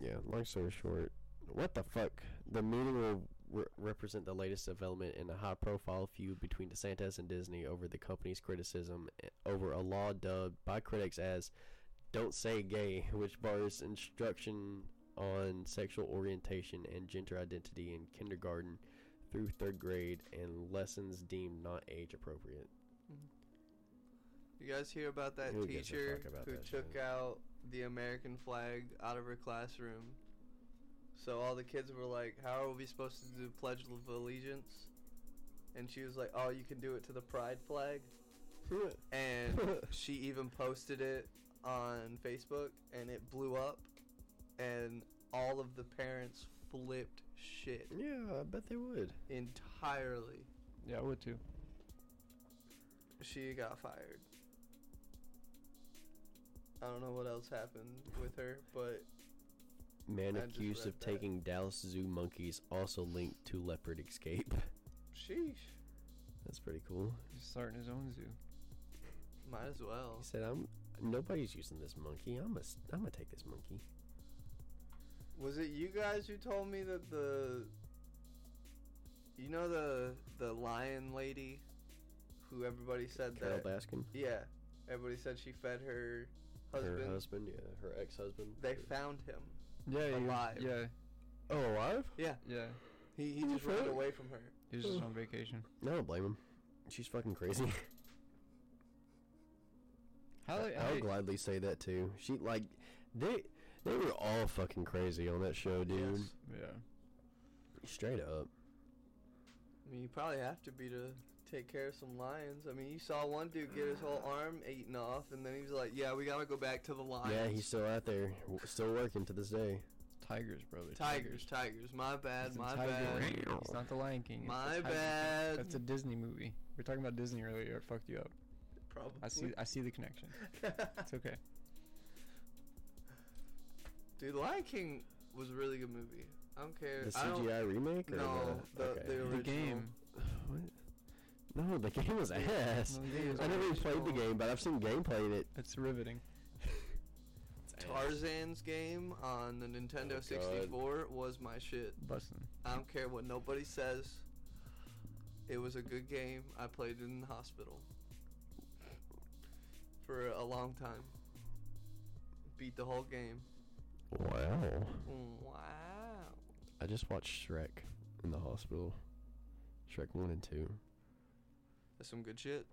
yeah, long story short, what the fuck? The meeting will re- represent the latest development in a high-profile feud between DeSantis and Disney over the company's criticism eh, over a law dubbed by critics as "Don't Say Gay," which bars instruction on sexual orientation and gender identity in kindergarten through third grade and lessons deemed not age appropriate. You guys hear about that Who teacher about who that took shit? out the American flag out of her classroom? So all the kids were like, "How are we supposed to do Pledge of Allegiance?" And she was like, "Oh, you can do it to the pride flag." And she even posted it on Facebook, and it blew up, and all of the parents flipped shit Yeah, I bet they would. entirely. Yeah, I would too. She got fired. I don't know what else happened with her, but Man I just accused read of that. taking Dallas Zoo monkeys also linked to leopard escape. sheesh, That's pretty cool. He's starting his own zoo. might as well. He said, "I'm nobody's using this monkey. I'm gonna I'm gonna take this monkey." Was it you guys who told me that the, you know the the lion lady, who everybody said Carole that, Baskin, yeah, everybody said she fed her husband. her husband, yeah, her ex-husband. They found him. Yeah, he- Alive. Yeah, oh, alive? Yeah, yeah. he he just ran away from her. He was just on vacation. No, I don't blame him. She's fucking crazy. How? they- how I'll they- gladly say that too. She like they they were all fucking crazy on that show, dude. Yes. Yeah. Straight up. I mean, you probably have to be to take care of some lions. I mean, you saw one dude get his whole arm eaten off, and then he was like, "Yeah, we gotta go back to the lions." Yeah, he's still out there, still working to this day. Tigers, brother. Tigers, Tigers. My bad, my Tiger bad. It's not the Lion King. My Tiger King. bad. That's a Disney movie. We were talking about Disney earlier. It fucked you up. Probably. I see. I see the connection. It's okay. Dude, Lion King was a really good movie. I don't care. The I don't- CGI remake or No, the, the, okay. the original. The game. What? No, the game was ass. No, game was I never even played the game, but I've seen gameplay of it. It's riveting. It's. Tarzan's game on the Nintendo Oh, God. 64 was my shit. Bustin'. I don't care what nobody says. It was a good game. I played it in the hospital for a long time. Beat the whole game. Wow. Wow. I just watched Shrek in the hospital. Shrek 1 and 2. That's some good shit.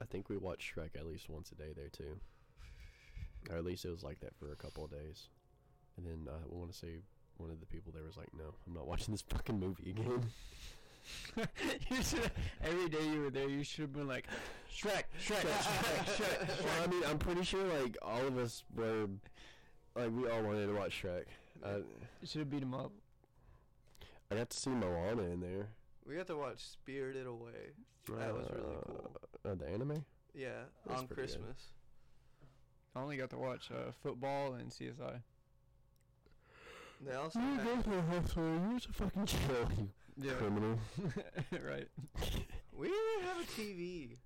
I think we watched Shrek at least once a day there too. Or at least it was like that for a couple of days. And then I want to say one of the people there was like, "No, I'm not watching this fucking movie again." you should. Every day you were there, you should have been like, Shrek, Shrek, Shrek, Shrek. well, I mean, I'm pretty sure like all of us were, like we all wanted to watch Shrek. I, You should have beat him up. I got to see Moana in there. We got to watch Spirited Away. That was really cool. Uh, the anime? Yeah, That's on pretty good. Christmas. I only got to watch uh, football and CSI. They also You had, go to the hospital. You're a fucking chill, you Yeah. criminal. right. we didn't have a TV.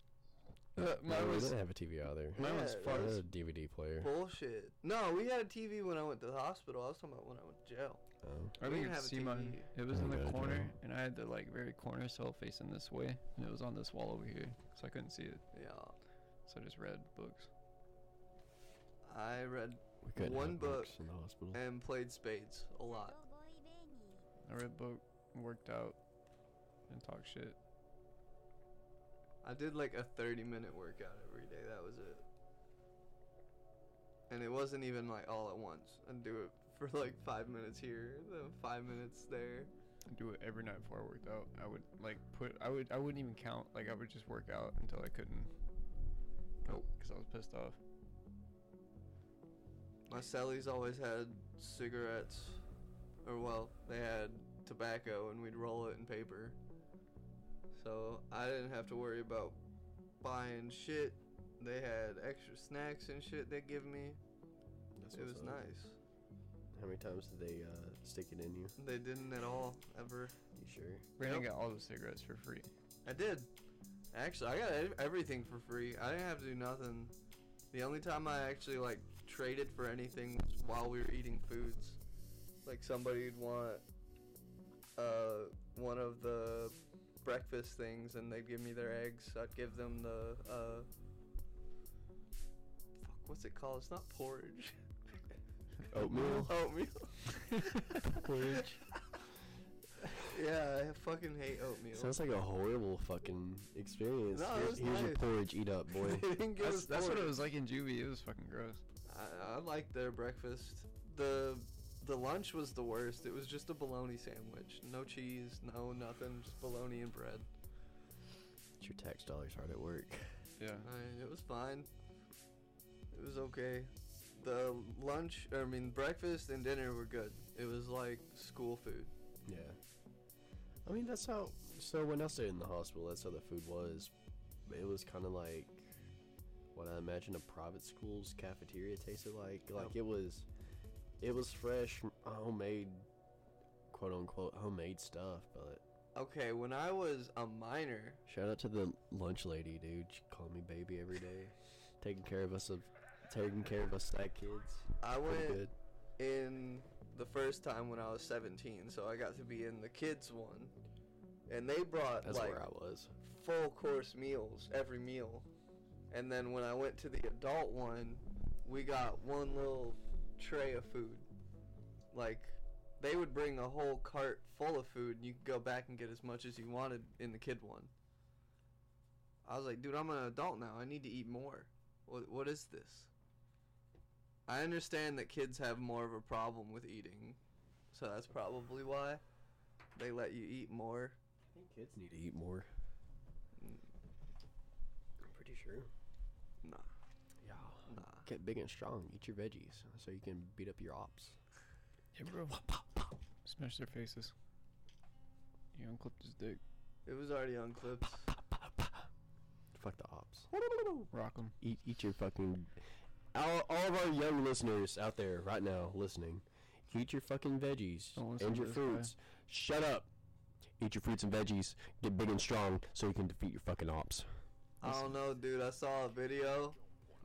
Uh, No, mine we was didn't have a TV out there. mine was Yeah, I fucked. had a DVD player. Bullshit. No, we had a TV when I went to the hospital. I was talking about when I went to jail. Oh. I we didn't have a see mine. TV. It was in the corner, Joe. and I had the like very corner cell facing this way, and it was on this wall over here, so I couldn't see it. Yeah. So I just read books. I read One book in the hospital. and played spades a lot. I read book, worked out, and talked shit. I did like a 30 minute workout every day. That was it. And it wasn't even like all at once. I'd do it for like five minutes here, then five minutes there. I do it every night before I worked out. I would like put. I would. I wouldn't even count. Like I would just work out until I couldn't. Nope. Because I was pissed off. My cellies always had cigarettes, or well, they had tobacco, and we'd roll it in paper. So I didn't have to worry about buying shit. They had extra snacks and shit they give me. That's it was up. nice. How many times did they uh, stick it in you? They didn't at all ever. You sure? Brandon Yep. got all the cigarettes for free. I did. Actually, I got everything for free. I didn't have to do nothing. The only time I actually like traded for anything was while we were eating foods. Like somebody'd want uh one of the breakfast things and they'd give me their eggs. I'd give them the uh fuck what's it called? It's not porridge. Oatmeal. Oatmeal. Porridge. yeah, I fucking hate oatmeal. Sounds like a horrible fucking experience. No, it Here- was Here's your porridge. Eat up, boy. they didn't give That's, us that's what it was like in juvie. It was fucking gross. I, I liked their breakfast. The the lunch was the worst. It was just a bologna sandwich. No cheese, no nothing, just bologna and bread. your tax dollars hard at work. Yeah. I, it was fine. It was okay. The lunch, I mean breakfast and dinner were good. It was like school food. Yeah. I mean, that's how. So when I stayed in the hospital, that's how the food was. It was kind of like what I imagine a private school's cafeteria tasted like. Like Oh. it was, it was fresh, homemade, quote unquote homemade stuff. But Okay, when I was a minor, shout out to the lunch lady, dude. She called me baby every day, taking care of us of, taking care of us fat kids. I Pretty went good. in the first time when I was 17, so I got to be in the kids one. And they brought That's like where I was. full course meals every meal. And then when I went to the adult one, we got one little tray of food. Like they would bring a whole cart full of food and you could go back and get as much as you wanted in the kid one. I was like, dude, I'm an adult now. I need to eat more. What what is this? I understand that kids have more of a problem with eating. So that's probably why they let you eat more. I think kids need to eat more. Mm. I'm pretty sure. Nah. Get big and strong. Eat your veggies so you can beat up your ops. Yeah, bro. Smash their faces. He unclipped his dick. It was already on clips. Fuck the ops. Rock him. Eat, eat your fucking. All, all of our young listeners out there right now listening, eat your fucking veggies Don't listen and to your this guy. fruits. Shut up. Eat your fruits and veggies. Get big and strong so you can defeat your fucking ops. I don't know, dude. I saw a video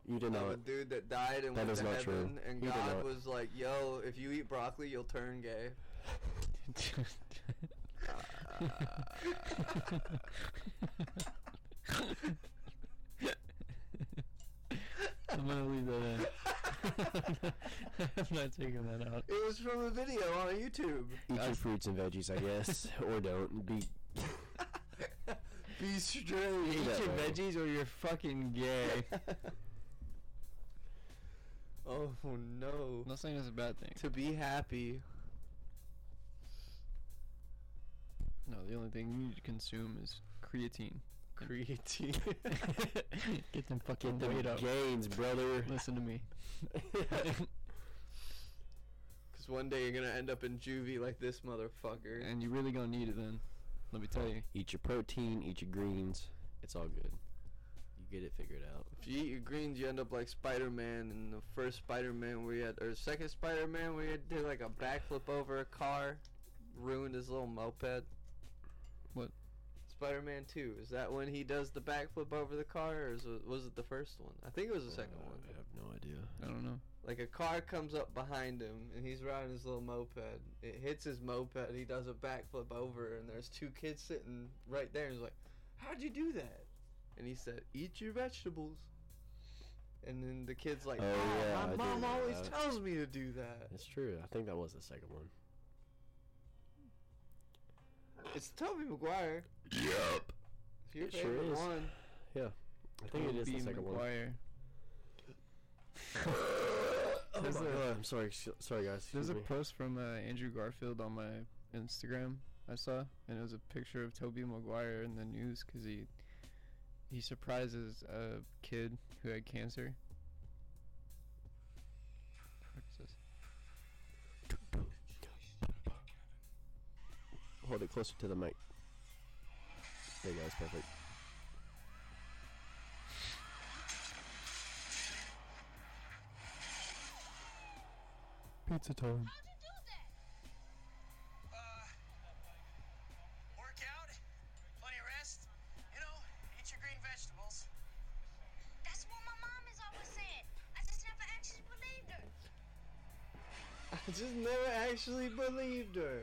You did of a not. dude that died and That went is to not heaven, true. and He God was like, "Yo, if you eat broccoli, you'll turn gay." I'm gonna leave that in. I'm not taking that out. It was from a video on YouTube. Eat your fruits and veggies, I guess, or don't. Be Be straight. Eat your way. veggies or you're fucking gay. Oh no. I'm not saying it's a bad thing. To be happy. No, the only thing you need to consume is creatine. Creatine. Get them fucking get them weight up. gains, brother. Listen to me. Because one day you're gonna end up in juvie like this motherfucker. And you really gonna need it then. Let me tell you. Eat your protein. Eat your greens. It's all good. You get it figured out. If you eat your greens, you end up like Spider-Man in the first Spider-Man where he had, or second Spider-Man where he had did like a backflip over a car, ruined his little moped. What? Spider-Man 2. Is that when he does the backflip over the car, or is it, was it the first one? I think it was the second Uh, one. I have no idea. I don't know. Like a car comes up behind him and he's riding his little moped. It hits his moped. He does a backflip over, and there's two kids sitting right there. And he's like, "How'd you do that?" And he said, "Eat your vegetables." And then the kid's like, Oh, "Mom, yeah, my do mom always that. tells me to do that." It's true. I think that was the second one. It's Tobey Maguire. Yep. It's your It sure favorite is. one. Yeah. I think it is the Tobey second one. Maguire. Oh There's my a- God, I'm sorry. s- Sorry, guys. There's excuse a post from uh, Andrew Garfield on my Instagram I saw, and it was a picture of Tobey Maguire in the news because he he surprises a kid who had cancer. What is this? Hold it closer to the mic. There you go. That's perfect. Pizza time. Actually believed her.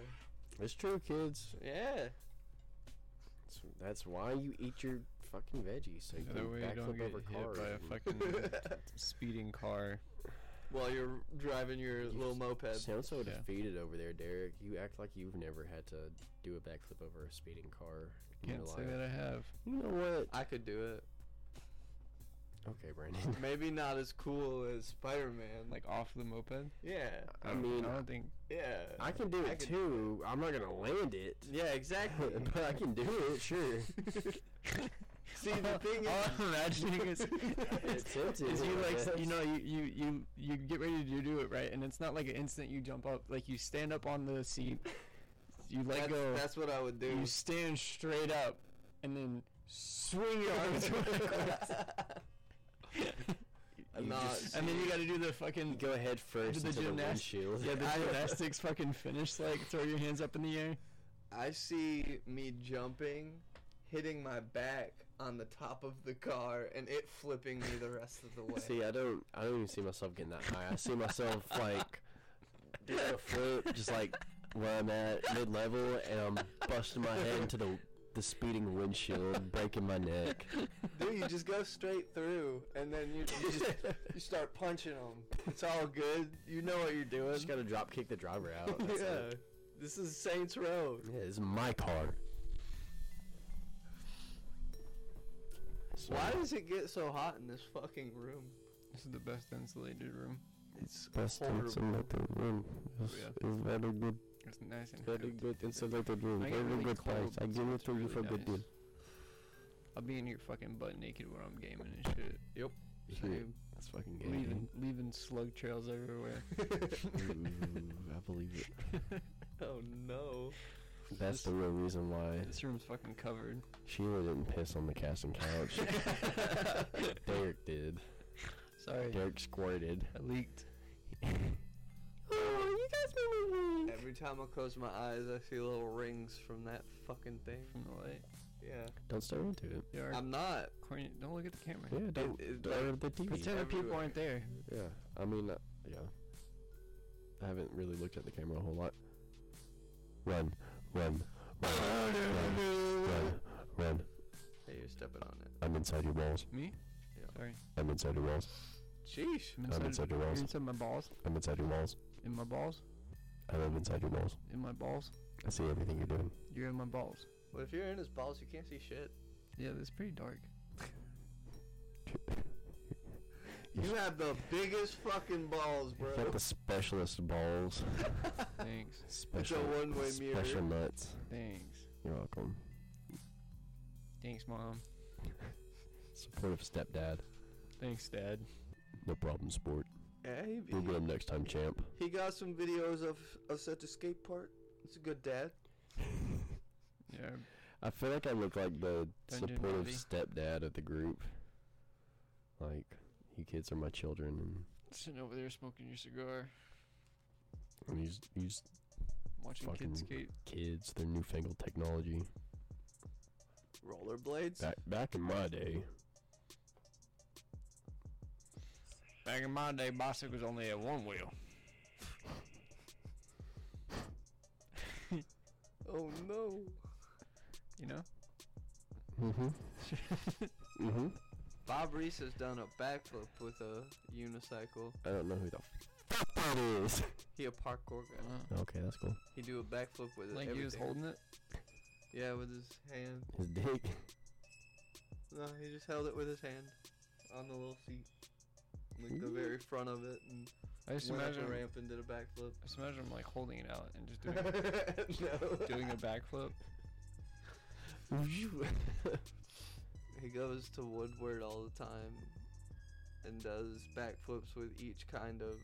It's true, kids. Yeah. That's, that's why you eat your fucking veggies. So you That can way you don't backflip get over hit cars. by a and- fucking speeding car. While you're driving your You little s- moped. Sound so Yeah. defeated over there, Derek. You act like you've never had to do a backflip over a speeding car. in Can't your say life. that I have. You know what? I could do it. Okay, Brandon. Maybe not as cool as Spider-Man. Like off the moped. yeah. I don't- mean, I don't think. Yeah. I can do I it could- too. I'm not gonna land it. Yeah, exactly. but I can do it, sure. See, the thing is, all I'm imagining is, It's tempting, is you like you know you, you you you get ready to do it right, and it's not like an instant you jump up. Like you stand up on the seat, you let that's, go, that's what I would do. you stand straight up, and then swing your arms backwards. I'm not. and then you got to do the fucking Go ahead first the into the gymnast- yeah the gymnastics fucking finish like throw your hands up in the air. I see me jumping, hitting my back on the top of the car, and it flipping me the rest of the way. See, I don't, I don't even see myself getting that high. I see myself like doing a flip, just like where I'm at, mid level, and I'm busting my head into the the speeding windshield, breaking my neck. Dude, you just go straight through, and then you, you just you start punching them. It's all good. You know what you're doing. Just gotta drop kick the driver out. That's yeah. it. This is Saints Row. Yeah, this is my car. So, Why does it get so hot in this fucking room? This is the best insulated room. It's best horrible. insulated room? Is, oh, Yeah. is very good, It's nice and very cozy. good insulated room. I get Very really good price. I give it it's to you really for good deal. I'll be in here fucking butt naked when I'm gaming and shit. Yep. Same. That's fucking gay. leaving leaving slug trails everywhere. Ooh, I believe it. Oh no. That's the real reason why this room's fucking covered. Sheila didn't piss on the casting couch. Derek did. Sorry, Derek squirted. I leaked. You guys remember Every time I close my eyes, I see little rings from that fucking thing. from the light. Yeah. Don't stare into it. They are I'm not. corny. Don't look at the camera. Yeah, don't. it- don't like, the TV. Pretend the people aren't there. Yeah, I mean, uh, yeah. I haven't really looked at the camera a whole lot. Run, run, run, run, run, run. Hey, you're stepping on it. I'm inside your walls. Me? Yeah. Sorry. I'm inside your walls. Sheesh. I'm I'm inside, inside your you're walls. inside my balls. I'm inside your walls. In my balls. I live inside your balls. In my balls. I see everything you're doing. You're in my balls. Well, if you're in his balls, you can't see shit. Yeah, that's pretty dark. You have the biggest fucking balls, bro. You got the specialist balls. Thanks. Special, one-way mirror. special nuts. Thanks. You're welcome. Thanks, mom. Supportive stepdad. Thanks, dad. No problem, sport. Yeah, he, We'll get he, him next time, champ. he got some videos of us at the skate park. It's a good dad. Yeah. I feel like I look like the Dungeon supportive buddy. stepdad of the group. Like, you kids are my children, and, Sitting over there smoking your cigar, and these these watching kids skate. kids, their newfangled technology. Rollerblades. Back back in my day, Back in my day, bicycles only had one wheel. Oh no. You know? mm-hmm, mm-hmm. Bob Reese has done a backflip with a unicycle. I don't know who the fuck that is. He a parkour guy. Uh, Okay, that's cool. He do a backflip with it. like he was holding it. Yeah, with his hand. His dick. No, he just held it with his hand on the little seat, like the very front of it, and I just went up imagine. the ramp and did a backflip. I just imagine him like holding it out and just doing no. doing a backflip. He goes to Woodward all the time and does backflips with each kind of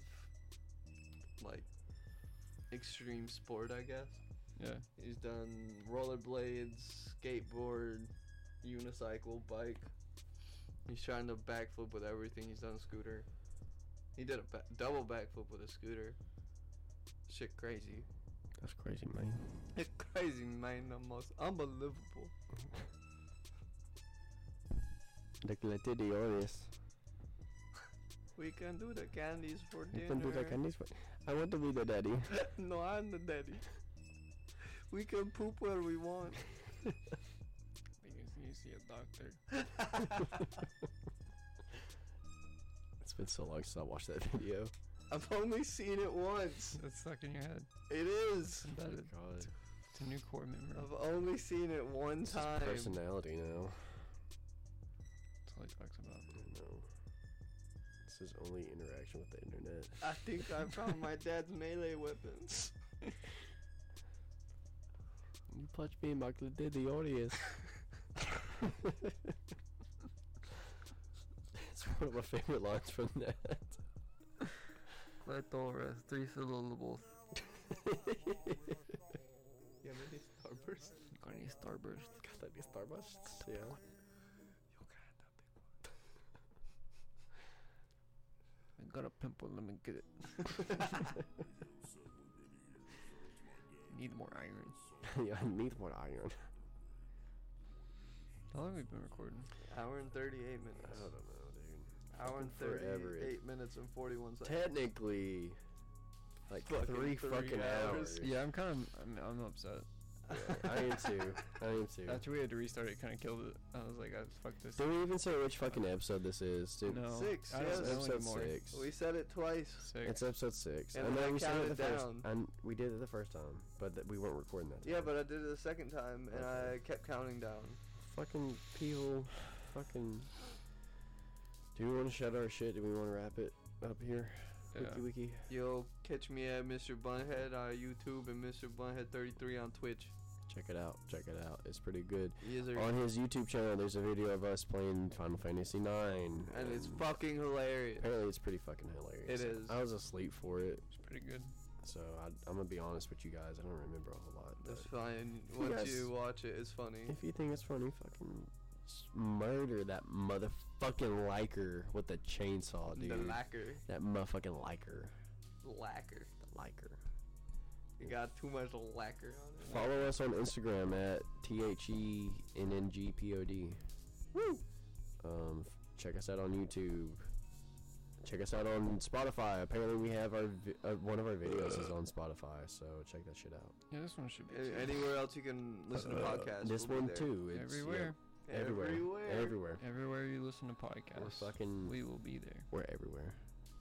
like extreme sport, I guess. Yeah. He's done rollerblades, skateboard, unicycle, bike. He's trying to backflip with everything. He's done scooter. He did a ba- double backflip with a scooter. Shit, crazy. That's crazy, man. It's crazy, man. The most unbelievable. The gladiators. We can do the candies for dinner. can do the candies. For- I want to be the daddy. no, I'm the daddy. We can poop where we want. Doctor. It's been so long since I watched that video. I've only seen it once. That's stuck in your head. It is. Embedded. Oh God. It's a new core memory. I've only seen it one It's his time. personality now. That's all he talks about. I know. It's his only interaction with the internet. I think I found my dad's melee weapons. You punch me in my gladiators. it's one of my favorite lines from that. Clitoris, three syllables. Yeah, maybe Starburst. Carney Starburst. God, that is Starbucks. Yeah. I got a pimple, let me get it. Need more iron. yeah, I need more iron. How long have we been recording? Hour and 38 minutes. I don't know, dude. Hour and forever. 38 minutes and 41 seconds. Technically, like Fucking three, three fucking hours. hours. Yeah, I'm kind of. I'm, I'm upset. Yeah, I am too. I am too. After we had to restart, it kind of killed it. I was like, I fuck this. Did we even say which fucking episode this is? Dude? No, Six, I yeah, don't it's know episode anymore. six. We said it twice. Six. It's episode six. And I know then I we said it the counted first, down. and we did it the first time, but th- we weren't recording that. Yeah, but I did it the second time, and Okay. I kept counting down. Fucking people, fucking. Do we want to shut our shit? Do we want to wrap it up here? Yeah. Wiki wiki. Yo, catch me at Mr. Bunhead on YouTube and Mr. Bunhead 33 on Twitch. Check it out. Check it out. It's pretty good. Yes, sir. On his YouTube channel, there's a video of us playing Final Fantasy Nine, and it's fucking hilarious. apparently it's pretty fucking hilarious. It is. I was asleep for it, It's pretty good. So I, I'm gonna be honest with you guys. I don't remember a whole lot. That's fine. Once guys- you watch it, it's funny. if you think it's funny, fucking murder that motherfucking liker with the chainsaw, dude. The lacquer. that motherfucking liker. Lacquer. The liker. You got too much lacquer on it. Follow us on Instagram at T H E N N G P O D. Woo! Um, check us out on YouTube. Check us out on Spotify. Apparently, we have our vi- uh, one of our videos is on Spotify, so check that shit out. Yeah, this one should be. Too. Anywhere else you can listen to podcasts. This we'll be one there. too. It's, yeah, Everywhere. everywhere. Everywhere. Everywhere. Everywhere you listen to podcasts, We're fucking. we will be there We're everywhere.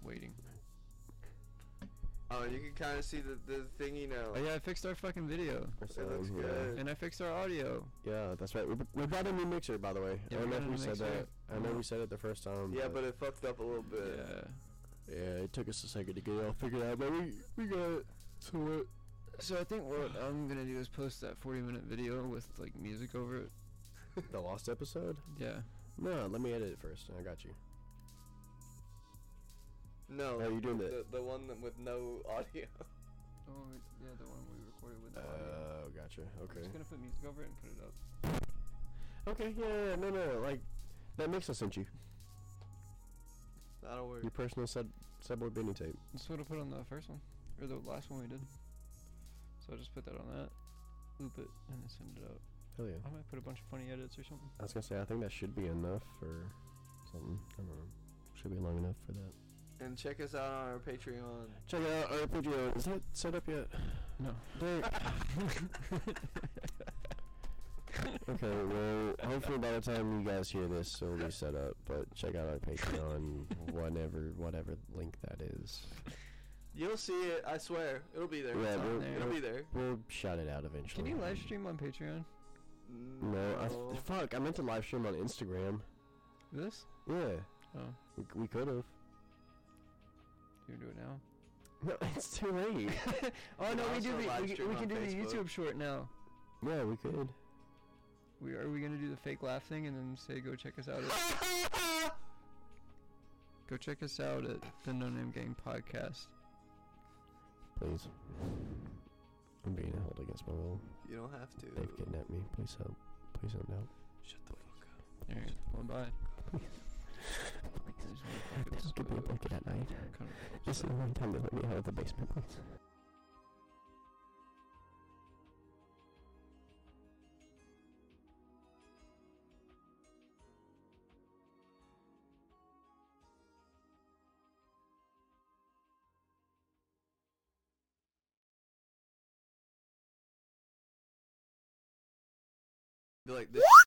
waiting. Oh, you can kind of see the, the thingy now. Oh yeah, I fixed our fucking video, It looks yeah. good. and I fixed our audio. Yeah, that's right. We, we brought a new mixer, by the way. Yeah, I don't we know if we said mixer. that. I know we said it the first time. yeah, but it fucked up a little bit. Yeah. yeah, it took us a second to get it all figured out, but we we got it. So what? So I think what I'm gonna do is post that 40 minute video with like music over it. The lost episode? Yeah. No, let me edit it first. I got you. No, Oh, you're doing the, the one that with no audio. Oh yeah, the one we recorded with. Audio. Oh, gotcha. I'm Okay. just gonna put music over it and put it up. Okay. Yeah, yeah, yeah. No, no. Like that mix I sent you. That'll work. Your personal sub subway Benny tape. That's what I put on the first one, or the last one we did. So I just put that on that, loop it, and then send it out. Hell yeah. I might put a bunch of funny edits or something. I was gonna say I think that should be enough for something. I don't know. Should be long enough for that. And check us out on our Patreon. Check out our Patreon. Is that set up yet? No. Okay, well, hopefully by the time you guys hear this, it'll be set up. But check out our Patreon, whatever, whatever link that is. You'll see it. I swear, it'll be there. Yeah, It's we'll, there. It'll be there. we'll shout it out eventually. Can you live stream on Patreon? No, I th- fuck. I meant to live stream on Instagram. This? Yeah, Oh, we, we could have. You do it now. No, it's too late. oh no, we do the we, can- we can do the YouTube short now. yeah, we could. We are we gonna do the fake laugh thing and then say go check us out at go check us out at the No Name Gang podcast. Please. I'm being held against my will. You don't have to. They've kidnapped me. Please help. Please help now. Shut the fuck up. Alright, well bye. Please give me a blanket at night. Kind of- This is the one time they let me out of the basement, please. Be like this.